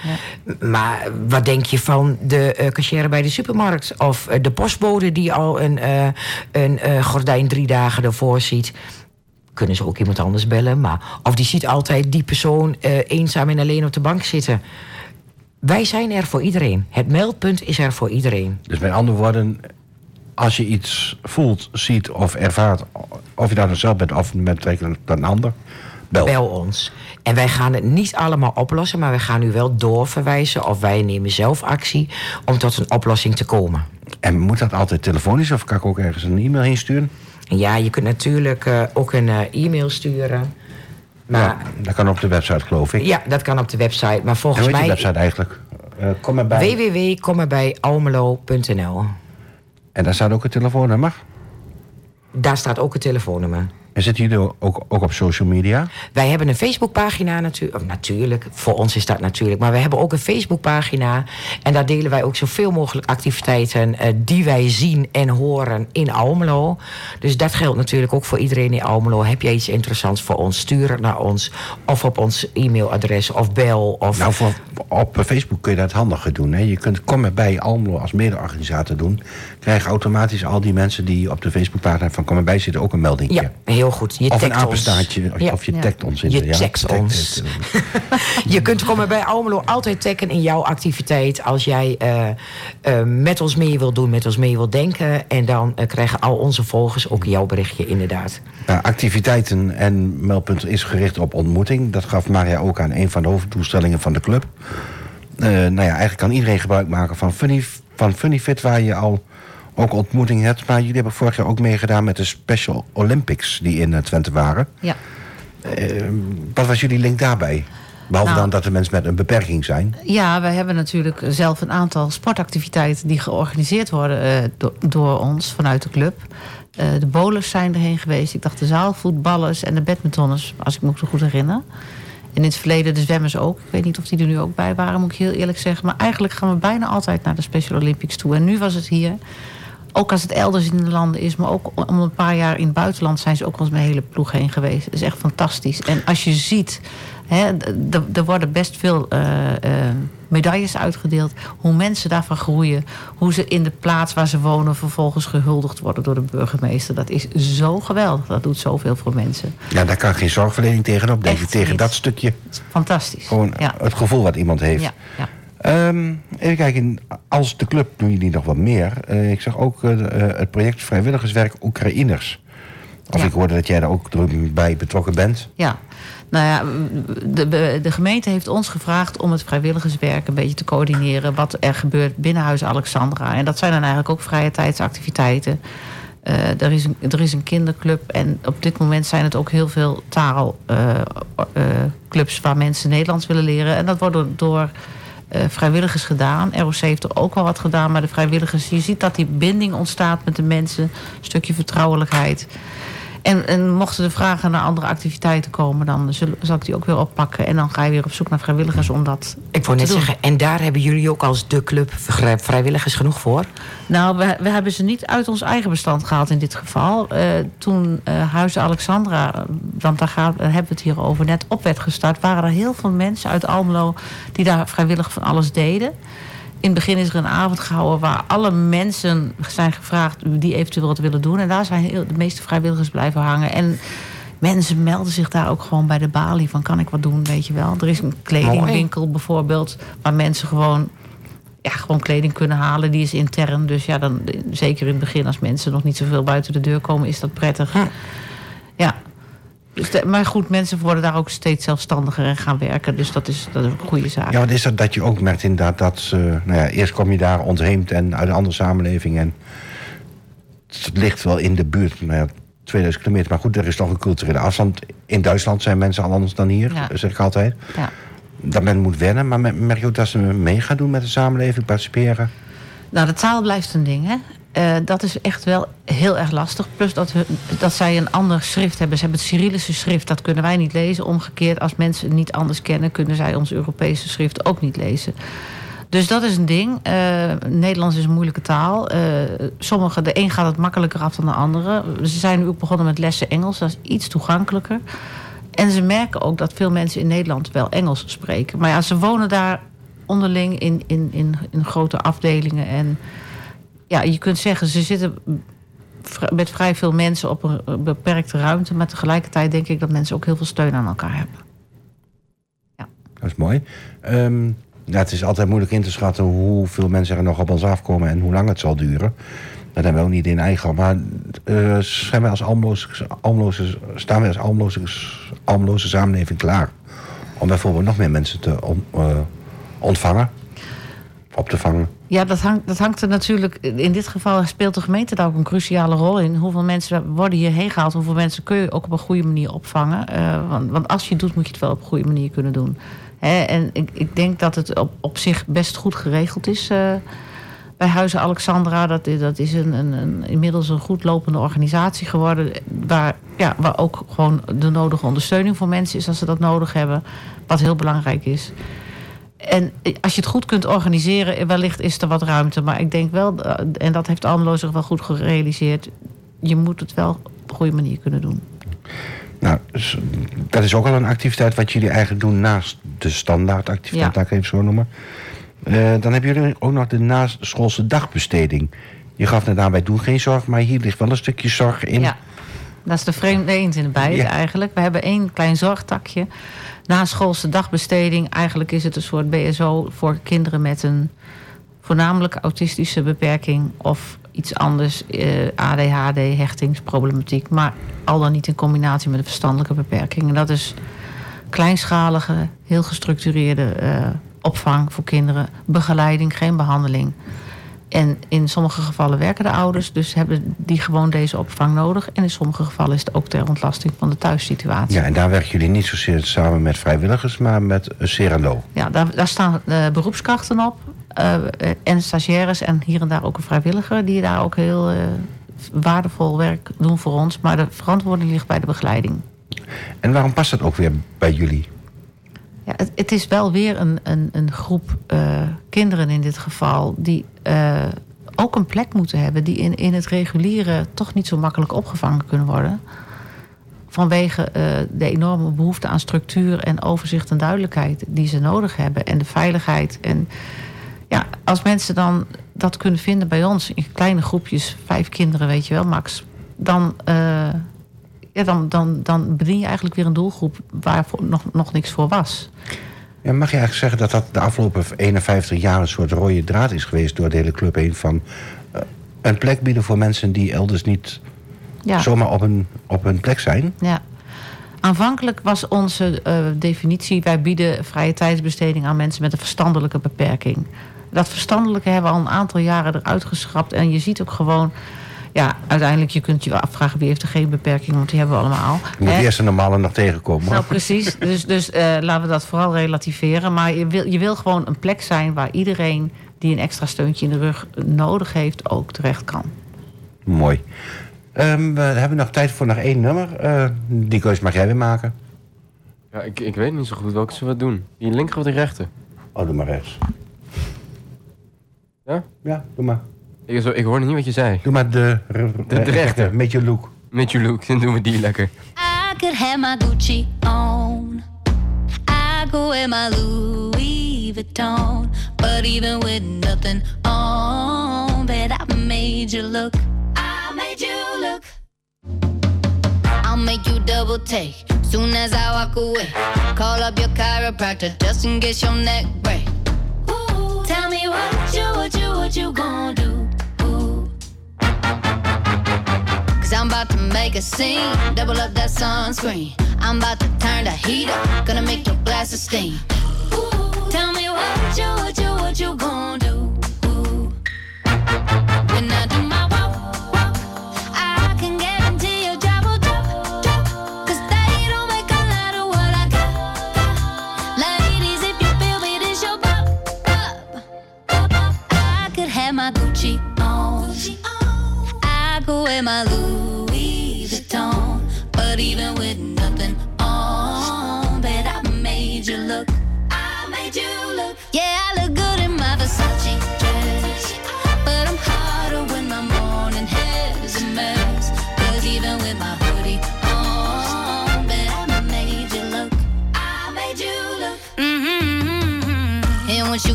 Maar wat denk je van de eh cashier bij de supermarkt? Of eh, de postbode die al een, eh, een eh, gordijn drie dagen ervoor ziet? Kunnen ze ook iemand anders bellen? Maar, of die ziet altijd die persoon eh, eenzaam en alleen op de bank zitten. Wij zijn er voor iedereen. Het meldpunt is er voor iedereen. Dus met andere woorden, als je iets voelt, ziet of ervaart, of je daar dan zelf bent of met een ander, bel. Bel ons. En wij gaan het niet allemaal oplossen, maar we gaan u wel doorverwijzen of wij nemen zelf actie om tot een oplossing te komen. En moet dat altijd telefonisch of kan ik ook ergens een e-mail heen sturen? En ja, je kunt natuurlijk eh, ook een eh, e-mail sturen. Maar Ja, dat kan op de website, geloof ik. ja, dat kan op de website. Maar En volgens hoe heet die mij website eigenlijk? Eh, kom erbij. www.kommerbijalmelo.nl. En daar staat ook een telefoonnummer. Daar staat ook een telefoonnummer. En zitten jullie ook, ook op social media? Wij hebben een Facebookpagina natuurlijk. Natuurlijk, voor ons is dat natuurlijk. Maar we hebben ook een Facebookpagina. En daar delen wij ook zoveel mogelijk activiteiten eh, die wij zien en horen in Almelo. Dus dat geldt natuurlijk ook voor iedereen in Almelo. Heb jij iets interessants voor ons? Stuur het naar ons. Of op ons e-mailadres of bel. Of Nou, voor, op Facebook kun je dat handiger doen. Hè. Je kunt kom erbij Almelo als mede-organisator doen. Krijgen automatisch al die mensen die op de Facebookpagina van Kom erbij zitten ook een melding. ja, heel goed. Je Of een apenstaartje, of, Ja. of je Ja. tagt ons in Je de- ja, tagt ons. eh. *laughs* Je kunt komen bij Almelo altijd taggen in jouw activiteit. Als jij eh, eh, met ons mee wil doen, met ons mee wil denken. En dan krijgen al onze volgers ook jouw berichtje, inderdaad. Activiteiten en meldpunt is gericht op ontmoeting. Dat gaf Maria ook aan een van de hoofddoelstellingen van de club. Nou ja, eigenlijk kan iedereen gebruik maken van Funny, van Funny Fit, waar je al ook ontmoeting hebt. Maar jullie hebben vorig jaar ook meegedaan met de Special Olympics die in eh, Twente waren. Ja. Eh, wat was jullie link daarbij? Behalve Nou. dan dat er mensen met een beperking zijn. Ja, wij hebben natuurlijk zelf een aantal sportactiviteiten die georganiseerd worden eh, do- door ons vanuit de club. De bowlers zijn erheen geweest. Ik dacht de zaalvoetballers en de badmintonners, als ik me zo goed herinner. En in het verleden de zwemmers ook. Ik weet niet of die er nu ook bij waren, moet ik heel eerlijk zeggen. Maar eigenlijk gaan we bijna altijd naar de Special Olympics toe. En nu was het hier. Ook als het elders in de landen is, maar ook om een paar jaar in het buitenland zijn ze ook wel eens met een hele ploeg heen geweest. Het is echt fantastisch. En als je ziet, er worden best veel eh, eh, medailles uitgedeeld. Hoe mensen daarvan groeien. Hoe ze in de plaats waar ze wonen vervolgens gehuldigd worden door de burgemeester. Dat is zo geweldig. Dat doet zoveel voor mensen. Ja, daar kan geen zorgverlening tegenop, denk. Echt Tegen niet. dat stukje, fantastisch. gewoon ja. het gevoel wat iemand heeft. Ja, ja. Ehm, even kijken, als de club doen jullie nog wat meer. Eh, ik zag ook eh, eh, het project Vrijwilligerswerk Oekraïners. Of Ja. ik hoorde dat jij daar ook bij betrokken bent. Ja, nou ja, de, de, gemeente heeft ons gevraagd om het vrijwilligerswerk een beetje te coördineren. Wat er gebeurt binnen Huis Alexandra. En dat zijn dan eigenlijk ook vrije tijdsactiviteiten. Er, is een, er is een kinderclub en op dit moment zijn het ook heel veel taalclubs waar mensen Nederlands willen leren. En dat wordt door, eh, vrijwilligers gedaan. ROC heeft er ook wel wat gedaan, maar de vrijwilligers, je ziet dat die binding ontstaat met de mensen. Een stukje vertrouwelijkheid. En, en mochten er vragen naar andere activiteiten komen, dan zal ik die ook weer oppakken. En dan ga je weer op zoek naar vrijwilligers om dat Ik wou net doen. zeggen, en daar hebben jullie ook als de club vrij- vrijwilligers genoeg voor? Nou, we, we hebben ze niet uit ons eigen bestand gehaald in dit geval. Eh, toen eh Huizen Alexandra, want daar, gaan, daar hebben we het hier over, net op werd gestart... waren er heel veel mensen uit Almelo die daar vrijwillig van alles deden. In het begin is er een avond gehouden waar alle mensen zijn gevraagd... die eventueel wat willen doen. En daar zijn heel, de meeste vrijwilligers blijven hangen. En mensen melden zich daar ook gewoon bij de balie van kan ik wat doen, weet je wel. Er is een kledingwinkel bijvoorbeeld waar mensen gewoon, ja, gewoon kleding kunnen halen. Die is intern, dus ja, dan, zeker in het begin als mensen nog niet zoveel buiten de deur komen, is dat prettig. Ja. Dus de- maar goed, mensen worden daar ook steeds zelfstandiger en gaan werken. Dus dat is, dat is een goede zaak. Ja, wat is dat dat je ook merkt inderdaad dat... eh, nou ja, eerst kom je daar ontheemd en uit een andere samenleving... en het ligt wel in de buurt, nou ja, 2000 kilometer. Maar goed, er is toch een culturele afstand. In Duitsland zijn mensen al anders dan hier, Ja. zeg ik altijd. Ja. Dat men moet wennen, maar merk je ook dat ze mee gaan doen met de samenleving, participeren? Nou, de taal blijft een ding, hè. Eh, dat is echt wel heel erg lastig. Plus dat, dat zij een ander schrift hebben. Ze hebben het Cyrillische schrift, dat kunnen wij niet lezen. Omgekeerd, als mensen het niet anders kennen... kunnen zij ons Europese schrift ook niet lezen. Dus dat is een ding. Eh, Nederlands is een moeilijke taal. Eh sommige, de een gaat het makkelijker af dan de andere. Ze zijn nu ook begonnen met lessen Engels. Dat is iets toegankelijker. En ze merken ook dat veel mensen in Nederland wel Engels spreken. Maar ja, ze wonen daar onderling in, in, in, in grote afdelingen. En ja, je kunt zeggen, ze zitten met vrij veel mensen op een beperkte ruimte. Maar tegelijkertijd denk ik dat mensen ook heel veel steun aan elkaar hebben. Dat is mooi. Ehm, ja, het is altijd moeilijk in te schatten hoeveel mensen er nog op ons afkomen en hoe lang het zal duren. Dat hebben we ook niet in eigen. Maar eh, als staan wij als almloze, almloze samenleving klaar om bijvoorbeeld nog meer mensen te on- eh, ontvangen, op te vangen? Ja, dat hangt, dat hangt er natuurlijk. In dit geval speelt de gemeente daar ook een cruciale rol in. Hoeveel mensen worden hierheen gehaald? Hoeveel mensen kun je ook op een goede manier opvangen? Eh, want, want als je het doet, moet je het wel op een goede manier kunnen doen. Hè, en ik, ik denk dat het op, op zich best goed geregeld is. eh, bij Huizen Alexandra, dat, dat is een, een, een, inmiddels een goed lopende organisatie geworden. Waar, ja, waar ook gewoon de nodige ondersteuning voor mensen is als ze dat nodig hebben. Wat heel belangrijk is. En als je het goed kunt organiseren, wellicht is er wat ruimte. Maar ik denk wel, eh, en dat heeft Almelo zich wel goed gerealiseerd... je moet het wel op een goede manier kunnen doen. Nou, dus dat is ook al een activiteit wat jullie eigenlijk doen naast de standaardactiviteit, Ja. laat ik even zo noemen. Eh, dan hebben jullie ook nog de naschoolse dagbesteding. Je gaf net aan, wij doen geen zorg, maar hier ligt wel een stukje zorg in. Ja, dat is de vreemde eend in de bijt Ja. eigenlijk. We hebben één klein zorgtakje. Na schoolse dagbesteding, eigenlijk is het een soort BSO... voor kinderen met een voornamelijk autistische beperking... of iets anders, eh, ADHD, hechtingsproblematiek... maar al dan niet in combinatie met een verstandelijke beperking. En dat is kleinschalige, heel gestructureerde eh, opvang voor kinderen. Begeleiding, geen behandeling. En in sommige gevallen werken de ouders, dus hebben die gewoon deze opvang nodig. En in sommige gevallen is het ook ter ontlasting van de thuissituatie. Ja, en daar werken jullie niet zozeer samen met vrijwilligers, maar met Seralo. Ja, daar, daar staan eh, beroepskrachten op. eh, en stagiaires en hier en daar ook een vrijwilliger... die daar ook heel eh, waardevol werk doen voor ons. Maar de verantwoording ligt bij de begeleiding. En waarom past dat ook weer bij jullie? Ja, het, is wel weer een, een, een groep eh, kinderen in dit geval... die eh, ook een plek moeten hebben... die in, in het reguliere toch niet zo makkelijk opgevangen kunnen worden. Vanwege eh, de enorme behoefte aan structuur en overzicht en duidelijkheid... die ze nodig hebben en de veiligheid. En ja, als mensen dan dat kunnen vinden bij ons... in kleine groepjes, vijf kinderen weet je wel, max... dan... ja, dan, dan, dan bedien je eigenlijk weer een doelgroep waar nog, nog niks voor was. Ja, mag je eigenlijk zeggen dat dat de afgelopen 51 jaar een soort rode draad is geweest door de hele club heen van eh, een plek bieden voor mensen die elders niet Ja, zomaar op een, op een plek zijn? ja. Aanvankelijk was onze eh, definitie... wij bieden vrije tijdsbesteding aan mensen met een verstandelijke beperking. Dat verstandelijke hebben we al een aantal jaren eruit geschrapt. En je ziet ook gewoon... Ja, uiteindelijk, je kunt je afvragen wie heeft er geen beperking... want die hebben we allemaal. Je moet eerst een normale nog tegenkomen. Nou, precies. Dus, dus eh, laten we dat vooral relativeren. Maar je wil, je wil gewoon een plek zijn waar iedereen die een extra steuntje in de rug nodig heeft, ook terecht kan. Mooi. Ehm, we hebben nog tijd voor nog één nummer. Eh, die keuze mag jij weer maken. Ja, ik, ik weet niet zo goed welke ze wat doen. Die linker of die rechter? Oh, doe maar rechts. Ja? Ja, doe maar. Ik, zo, ik hoorde niet wat je zei. Doe maar de, de rechter. Met je look. Met je look, *laughs* dan doen we die lekker. I could have my Gucci on. I go wear my Louis Vuitton. But even with nothing on, bet I made you look. I made you look. I'll make make you double take. Soon as I walk away, call up your chiropractor just in case your neck break. Ooh, tell me what you, what you, what you gonna do? I'm about to make a scene, double up that sunscreen. I'm about to turn the heat up, gonna make your glasses steam. Ooh, tell me what you, what you, what you gonna do? Ooh. When I do my walk, walk, I can guarantee you double, drop, drop. Cause that ain't no make a lot of what I got. Ladies, if you feel me, this is your job will drop,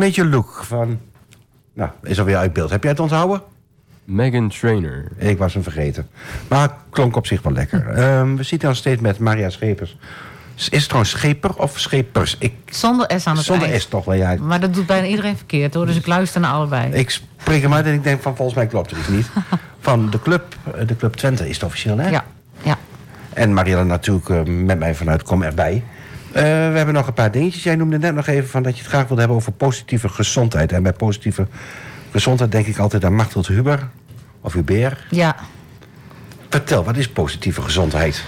Beetje look van... Nou, is alweer uit beeld. Heb jij het onthouden? Megan Trainer. Ik was hem vergeten. Maar klonk op zich wel lekker. *laughs* Ehm, we zitten dan steeds met Maria Schepers. Is het trouwens Scheper of Schepers? Ik, Zonder S aan het zonder eind. S toch wel, ja. Maar dat doet bijna iedereen verkeerd hoor. Dus ik luister naar allebei. Ik spreek hem uit en ik denk van volgens mij klopt het iets niet. *laughs* Van de club, eh, de club Twente is het officieel, hè? Ja, ja. En Marielle natuurlijk eh, met mij vanuit Kom erbij. Eh, we hebben nog een paar dingetjes. Jij noemde net nog even van dat je het graag wilde hebben over positieve gezondheid. En bij positieve gezondheid denk ik altijd aan Machteld Huber. Of Hubert. ja. Vertel, wat is positieve gezondheid?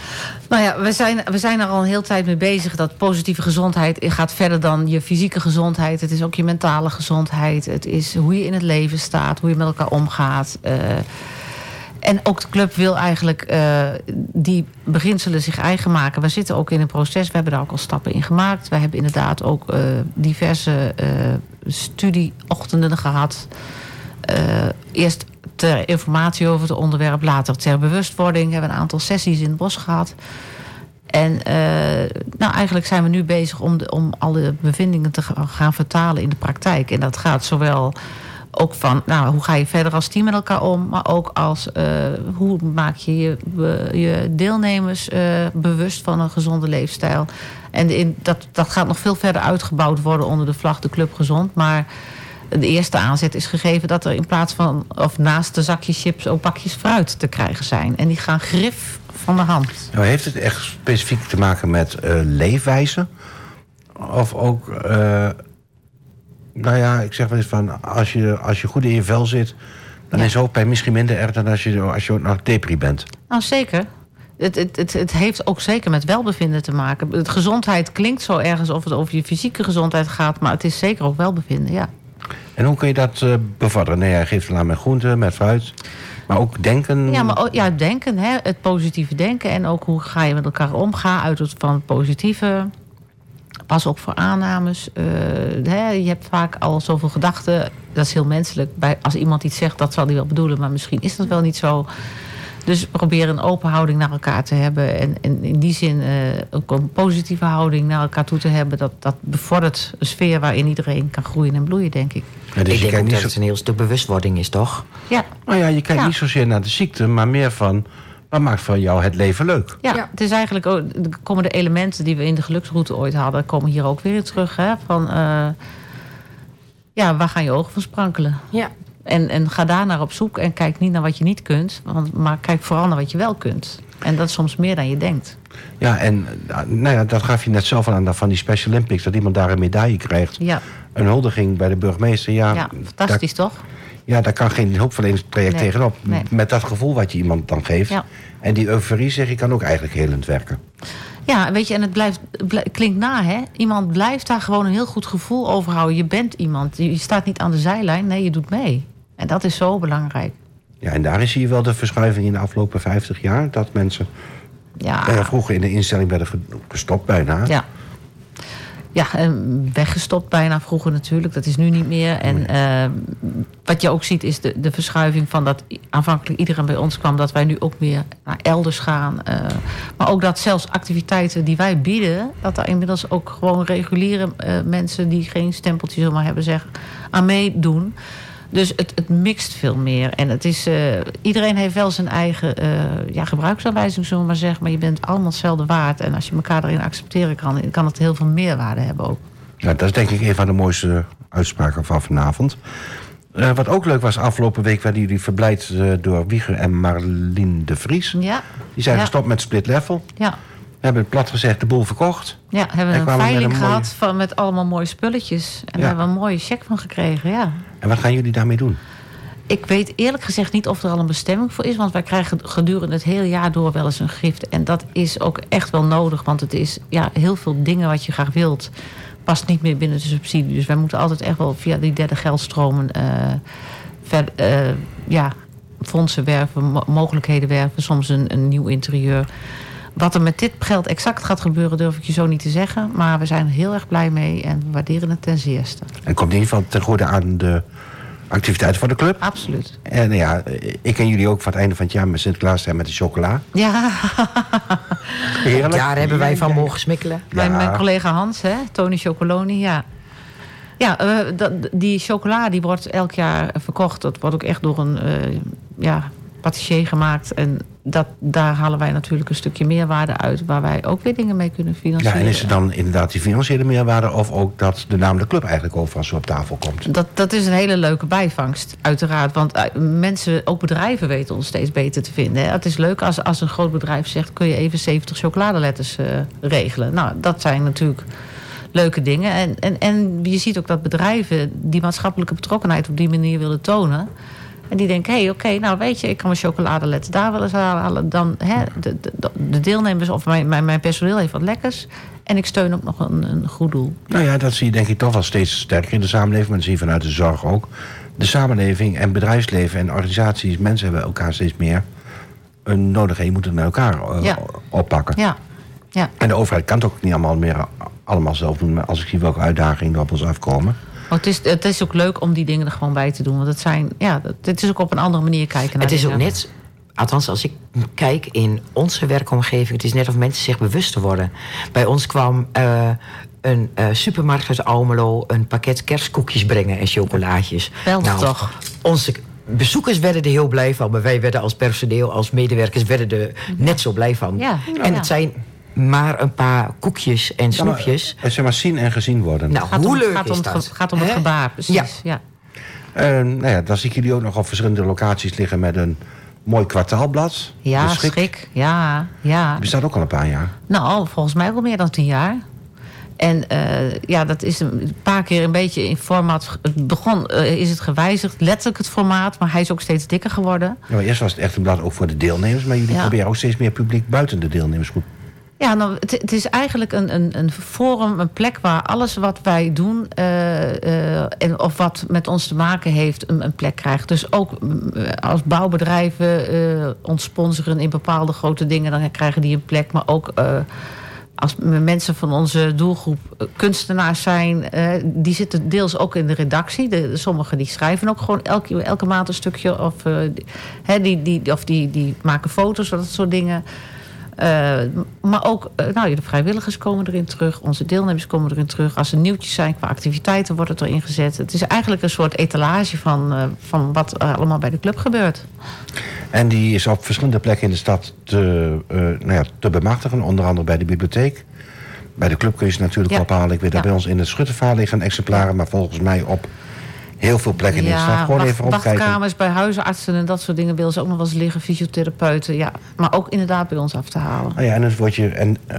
Nou ja, we zijn, we zijn er al een hele tijd mee bezig. Dat positieve gezondheid gaat verder dan je fysieke gezondheid. Het is ook je mentale gezondheid. Het is hoe je in het leven staat, hoe je met elkaar omgaat. eh. En ook de club wil eigenlijk eh, die beginselen zich eigen maken. We zitten ook in een proces, we hebben daar ook al stappen in gemaakt. We hebben inderdaad ook eh, diverse eh, studieochtenden gehad. Eh, eerst ter informatie over het onderwerp, later ter bewustwording. We hebben een aantal sessies in het bos gehad. En nou, eigenlijk zijn we nu bezig om, de, om alle bevindingen te ga- gaan vertalen in de praktijk. En dat gaat zowel ook van, nou, hoe ga je verder als team met elkaar om, maar ook als eh, hoe maak je je, je deelnemers eh, bewust van een gezonde leefstijl. En in, dat, dat gaat nog veel verder uitgebouwd worden onder de vlag de Club Gezond. Maar de eerste aanzet is gegeven dat er in plaats van, of naast de zakjes chips ook bakjes fruit te krijgen zijn. En die gaan grif van de hand. Nou, heeft het echt specifiek te maken met eh, leefwijze? Of ook, nou ja, ik zeg wel eens van... als je, als je goed in je vel zit... dan Ja. is hoofdpijn misschien minder erg dan als je, als je ook nog depri bent. Nou, zeker. Het, het, het, het heeft ook zeker met welbevinden te maken. Het gezondheid klinkt zo ergens of het over je fysieke gezondheid gaat... maar het is zeker ook welbevinden, ja. En hoe kun je dat eh, bevorderen? Nee, hij geeft het aan met groenten, met fruit. Maar ook denken. Ja, maar ook, ja, denken, hè, het positieve denken... en ook hoe ga je met elkaar om, ga uit het, van het positieve... Pas op voor aannames. eh, hè, je hebt vaak al zoveel gedachten. Dat is heel menselijk. Bij, als iemand iets zegt, dat zal hij wel bedoelen... maar misschien is dat wel niet zo. Dus probeer een open houding naar elkaar te hebben. En, en in die zin eh, ook een positieve houding naar elkaar toe te hebben. Dat, dat bevordert een sfeer waarin iedereen kan groeien en bloeien, denk ik. Ja, dus ik je denk kijkt ook niet dat zo, het een heel stuk bewustwording is, toch? Ja, nou ja, je kijkt Ja. niet zozeer naar de ziekte, maar meer van... wat maakt voor jou het leven leuk? Ja, Ja. het is eigenlijk ook, er komen de elementen die we in de geluksroute ooit hadden, komen hier ook weer in terug. Hè? Van, eh, ja, waar gaan je ogen van sprankelen? Ja. En, en ga daar naar op zoek en kijk niet naar wat je niet kunt, want, maar kijk vooral naar wat je wel kunt. En dat is soms meer dan je denkt. Ja, en nou ja, dat gaf je net zelf al aan van die Special Olympics... dat iemand daar een medaille krijgt. Ja, een huldiging bij de burgemeester. Ja, Ja, fantastisch toch? Ja, daar kan geen hulpverleningstraject Nee, tegenop. nee. Met dat gevoel wat je iemand dan geeft. Ja. En die euforie, zeg ik, kan ook eigenlijk helend werken. Ja, weet je, en het blijft, blij- klinkt na, hè? Iemand blijft daar gewoon een heel goed gevoel over houden. Je bent iemand. Je staat niet aan de zijlijn, nee, je doet mee. En dat is zo belangrijk. Ja, en daar zie je wel de verschuiving in de afgelopen 50 jaar. Dat mensen Ja, vroeger in de instelling werden ge- gestopt bijna. ja. Ja, en weggestopt bijna vroeger natuurlijk. Dat is nu niet meer. En eh, wat je ook ziet is de, de verschuiving van dat aanvankelijk iedereen bij ons kwam... dat wij nu ook meer naar elders gaan. eh, maar ook dat zelfs activiteiten die wij bieden... dat daar inmiddels ook gewoon reguliere eh, mensen... die geen stempeltje zomaar hebben zeg, aan meedoen. Dus het, het mixt veel meer. En het is, eh, iedereen heeft wel zijn eigen eh, ja, gebruiksaanwijzing, zullen we maar zeggen. Maar je bent allemaal hetzelfde waard. En als je elkaar erin accepteren kan, kan het heel veel meerwaarde hebben ook. Ja, dat is denk ik een van de mooiste uitspraken van vanavond. Eh, wat ook leuk was, afgelopen week werden jullie verblijd door Wieger en Marlien de Vries. Ja, Die zijn Ja. gestopt met split level. ja. Hebben plat gezegd de boel verkocht. Ja, hebben En we een veiling een mooie- gehad van, met allemaal mooie spulletjes. En Ja. daar hebben we een mooie check van gekregen, ja. En wat gaan jullie daarmee doen? Ik weet eerlijk gezegd niet of er al een bestemming voor is. Want wij krijgen gedurende het hele jaar door wel eens een gift. En dat is ook echt wel nodig. Want het is ja, heel veel dingen wat je graag wilt. Past niet meer binnen de subsidie. Dus wij moeten altijd echt wel via die derde geldstromen. eh ver, eh, ja, fondsen werven, mo- mogelijkheden werven. Soms een, een nieuw interieur. Wat er met dit geld exact gaat gebeuren, durf ik je zo niet te zeggen. Maar we zijn er heel erg blij mee en we waarderen het ten zeerste. En komt in ieder geval ten goede aan de activiteiten van de club. Absoluut. En nou ja, ik en jullie ook van het einde van het jaar met Sinterklaas zijn met de chocola. Ja, Heerlijk. Daar hebben wij van mogen smikkelen. Ja. Mijn, mijn collega Hans, hè, Tony Chocoloni, ja. Ja, eh, dat, die chocola die wordt elk jaar verkocht. Dat wordt ook echt door een eh, ja, patissier gemaakt. En dat, daar halen wij natuurlijk een stukje meerwaarde uit... waar wij ook weer dingen mee kunnen Ja, financieren. en is het dan inderdaad die financiële meerwaarde... of ook dat de naam de club eigenlijk overal zo op tafel komt? Dat, dat is een hele leuke bijvangst, uiteraard. Want eh, mensen, ook bedrijven weten ons steeds beter te vinden. Hè. Het is leuk als, als een groot bedrijf zegt... kun je even 70 chocoladeletters eh, regelen. Nou, dat zijn natuurlijk leuke dingen. En, en, en je ziet ook dat bedrijven die maatschappelijke betrokkenheid... op die manier willen tonen. En die denken, hé, hey, oké, nou weet je... ik kan mijn chocoladeletter daar wel eens halen. Dan, hè, de, de, de deelnemers of mijn, mijn, mijn personeel heeft wat lekkers. En ik steun ook nog een, een goed doel. Nou ja, dat zie je denk ik toch wel steeds sterker in de samenleving. Maar dat zie je vanuit de zorg ook. De samenleving en bedrijfsleven en organisaties... mensen hebben elkaar steeds meer een nodig. En je moet het met elkaar eh, Ja. oppakken. Ja, ja. En de overheid kan het ook niet allemaal meer allemaal zelf doen. Maar als ik zie welke uitdagingen er op ons afkomen... Maar het, is, het is ook leuk om die dingen er gewoon bij te doen. Want het zijn, ja, dat- het is ook op een andere manier kijken naar Het is ook dingen. net, althans als ik kijk in onze werkomgeving, het is net of mensen zich bewust worden. Bij ons kwam eh, een eh, supermarkt uit Almelo een pakket kerstkoekjes brengen en chocolaatjes. Nou, Wel toch? Onze bezoekers werden er heel blij van, maar wij werden als personeel, als medewerkers, werden er net zo blij van. Ja, En ja. het zijn maar een paar koekjes en Ja, maar, snoepjes. zeg maar zien en gezien worden. Nou, Gaat hoe om, leuk gaat is om het, dat? gaat om het gebaar, precies. Ja. Ja. Eh, nou ja, dan zie ik jullie ook nog op verschillende locaties liggen... met een mooi kwartaalblad. Ja, schrik. Ja, ja. Die bestaat ook al een paar jaar. Nou, volgens mij al meer dan tien jaar. En eh, ja, dat is een paar keer een beetje in formaat... Het begon, eh, is het gewijzigd, letterlijk het formaat... maar hij is ook steeds dikker geworden. Ja, maar eerst was het echt een blad ook voor de deelnemers... maar jullie Ja. proberen ook steeds meer publiek buiten de deelnemersgroep. Ja, nou, het, is eigenlijk een, een, een forum, een plek waar alles wat wij doen... eh, eh, en, of wat met ons te maken heeft, een, een plek krijgt. Dus ook mm, als bouwbedrijven eh, ons sponsoren in bepaalde grote dingen... dan krijgen die een plek. Maar ook eh, als mensen van onze doelgroep eh, kunstenaars zijn... eh, die zitten deels ook in de redactie. De, sommigen die schrijven ook gewoon elke, elke maand een stukje. Of, eh, die, die, of die, die maken foto's, dat soort dingen... Eh, maar ook eh, nou, de vrijwilligers komen erin terug. Onze deelnemers komen erin terug. Als er nieuwtjes zijn qua activiteiten wordt het erin gezet. Het is eigenlijk een soort etalage van, eh, van wat er allemaal bij de club gebeurt. En die is op verschillende plekken in de stad te, nou ja, te bemachtigen. Onder andere bij de bibliotheek. Bij de club kun je ze natuurlijk Ja. ophalen. Ik weet dat Ja. bij ons in het Schuttervaar liggen exemplaren. Maar volgens mij op heel veel plekken in de stad. Gewoon wacht- even opkijken. wachtkamers bij huisartsen en dat soort dingen willen ze ook nog wel eens liggen. Fysiotherapeuten, ja. Maar ook inderdaad bij ons af te halen. Nou ja, en, dan word je, en, eh,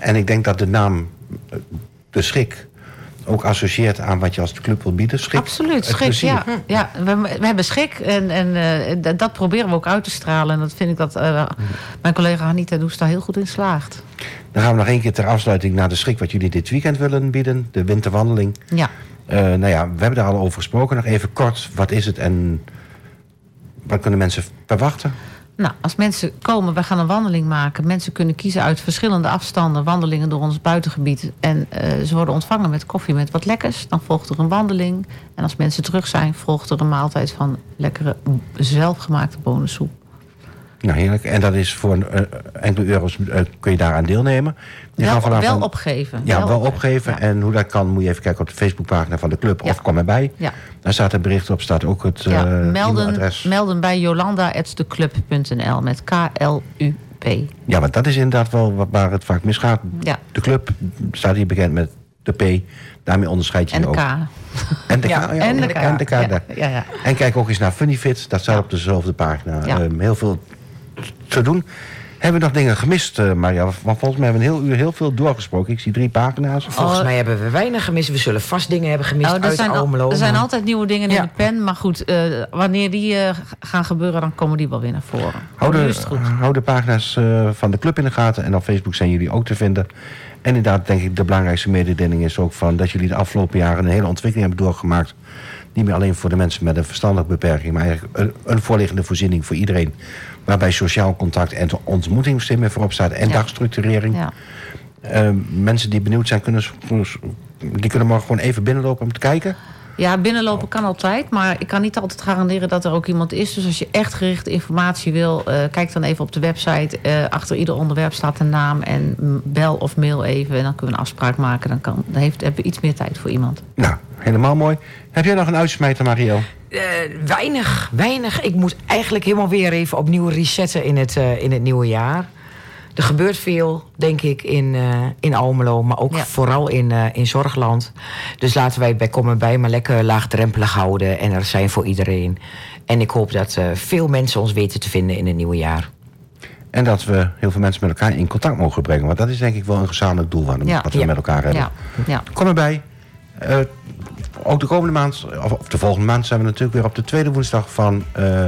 en ik denk dat de naam eh, De Schik ook associeert aan wat je als club wil bieden. Schik, Absoluut, schik. plezier. Ja, ja we, we hebben schik en, en eh, dat- proberen we ook uit te stralen. En dat vind ik dat eh, mijn collega Anita Does daar heel goed in slaagt. Dan gaan we nog één keer ter afsluiting naar de schrik wat jullie dit weekend willen bieden. De winterwandeling. Ja. Eh, nou ja, we hebben daar al over gesproken. Nog even kort, wat is het en wat kunnen mensen verwachten? Nou, als mensen komen, we gaan een wandeling maken. Mensen kunnen kiezen uit verschillende afstanden, wandelingen door ons buitengebied. En eh, ze worden ontvangen met koffie met wat lekkers. Dan volgt er een wandeling. En als mensen terug zijn, volgt er een maaltijd van lekkere zelfgemaakte bonensoep. Nou, heerlijk. En dat is voor een, eh, enkele euro's kun je daaraan deelnemen. Die Wel, gaan wel opgeven. Ja, wel, opgeven. Ja. En hoe dat kan, moet je even kijken op de Facebookpagina van de club. Ja. Of kom erbij. Ja. Daar staat een bericht op, staat ook het Ja, eh, melden, melden bij jolanda.theclub.nl met K-L-U-P. Ja, want dat is inderdaad wel waar het vaak misgaat. Ja. De club staat hier bekend met de P. Daarmee onderscheid je En je de ook. K. En de K. Ja, en de K. En de K. Ja, ja. En kijk ook eens naar Funny Fit. Dat staat op dezelfde pagina. Ehm, heel veel te doen. Hebben we nog dingen gemist, eh, Maria? Want volgens mij hebben we een heel uur heel veel doorgesproken. Ik zie drie pagina's. Volgens Oh. mij hebben we weinig gemist. We zullen vast dingen hebben gemist er, uit zijn, al- er zijn altijd nieuwe dingen in Ja. de pen. Maar goed, eh, wanneer die eh, gaan gebeuren, dan komen die wel weer naar voren. Hou de, hou de pagina's eh, van de club in de gaten. En op Facebook zijn jullie ook te vinden. En inderdaad, denk ik, de belangrijkste mededeling is ook van dat jullie de afgelopen jaren een hele ontwikkeling hebben doorgemaakt. Niet meer alleen voor de mensen met een verstandelijke beperking, maar eigenlijk een, een voorliggende voorziening voor iedereen. Waarbij sociaal contact en ontmoeting steeds meer voorop staat. En dagstructurering. Eh, mensen die benieuwd zijn, kunnen, die kunnen maar gewoon even binnenlopen om te kijken. Ja, binnenlopen kan altijd. Maar ik kan niet altijd garanderen dat er ook iemand is. Dus als je echt gerichte informatie wil, eh, kijk dan even op de website. Eh, achter ieder onderwerp staat een naam. En bel of mail even. En dan kunnen we een afspraak maken. Dan, kan, dan heeft, hebben we iets meer tijd voor iemand. Nou, helemaal mooi. Heb jij nog een uitsmijter, Mariel? Eh, weinig, weinig. Ik moet eigenlijk helemaal weer even opnieuw resetten in het, eh, in het nieuwe jaar. Er gebeurt veel, denk ik, in, eh, in Almelo, maar ook Ja. vooral in, eh, in Zorgland. Dus laten wij bij Kom bij maar lekker laagdrempelig houden en er zijn voor iedereen. En ik hoop dat eh, veel mensen ons weten te vinden in het nieuwe jaar. En dat we heel veel mensen met elkaar in contact mogen brengen. Want dat is denk ik wel een gezamenlijk doel wat, Ja. we Ja. met elkaar hebben. Ja, ja. Kom erbij. Eh, ook de komende maand, of, of de volgende maand, zijn we natuurlijk weer op de tweede woensdag van eh,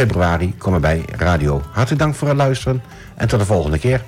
februari. Kom erbij, radio. Hartelijk dank voor het luisteren en tot de volgende keer.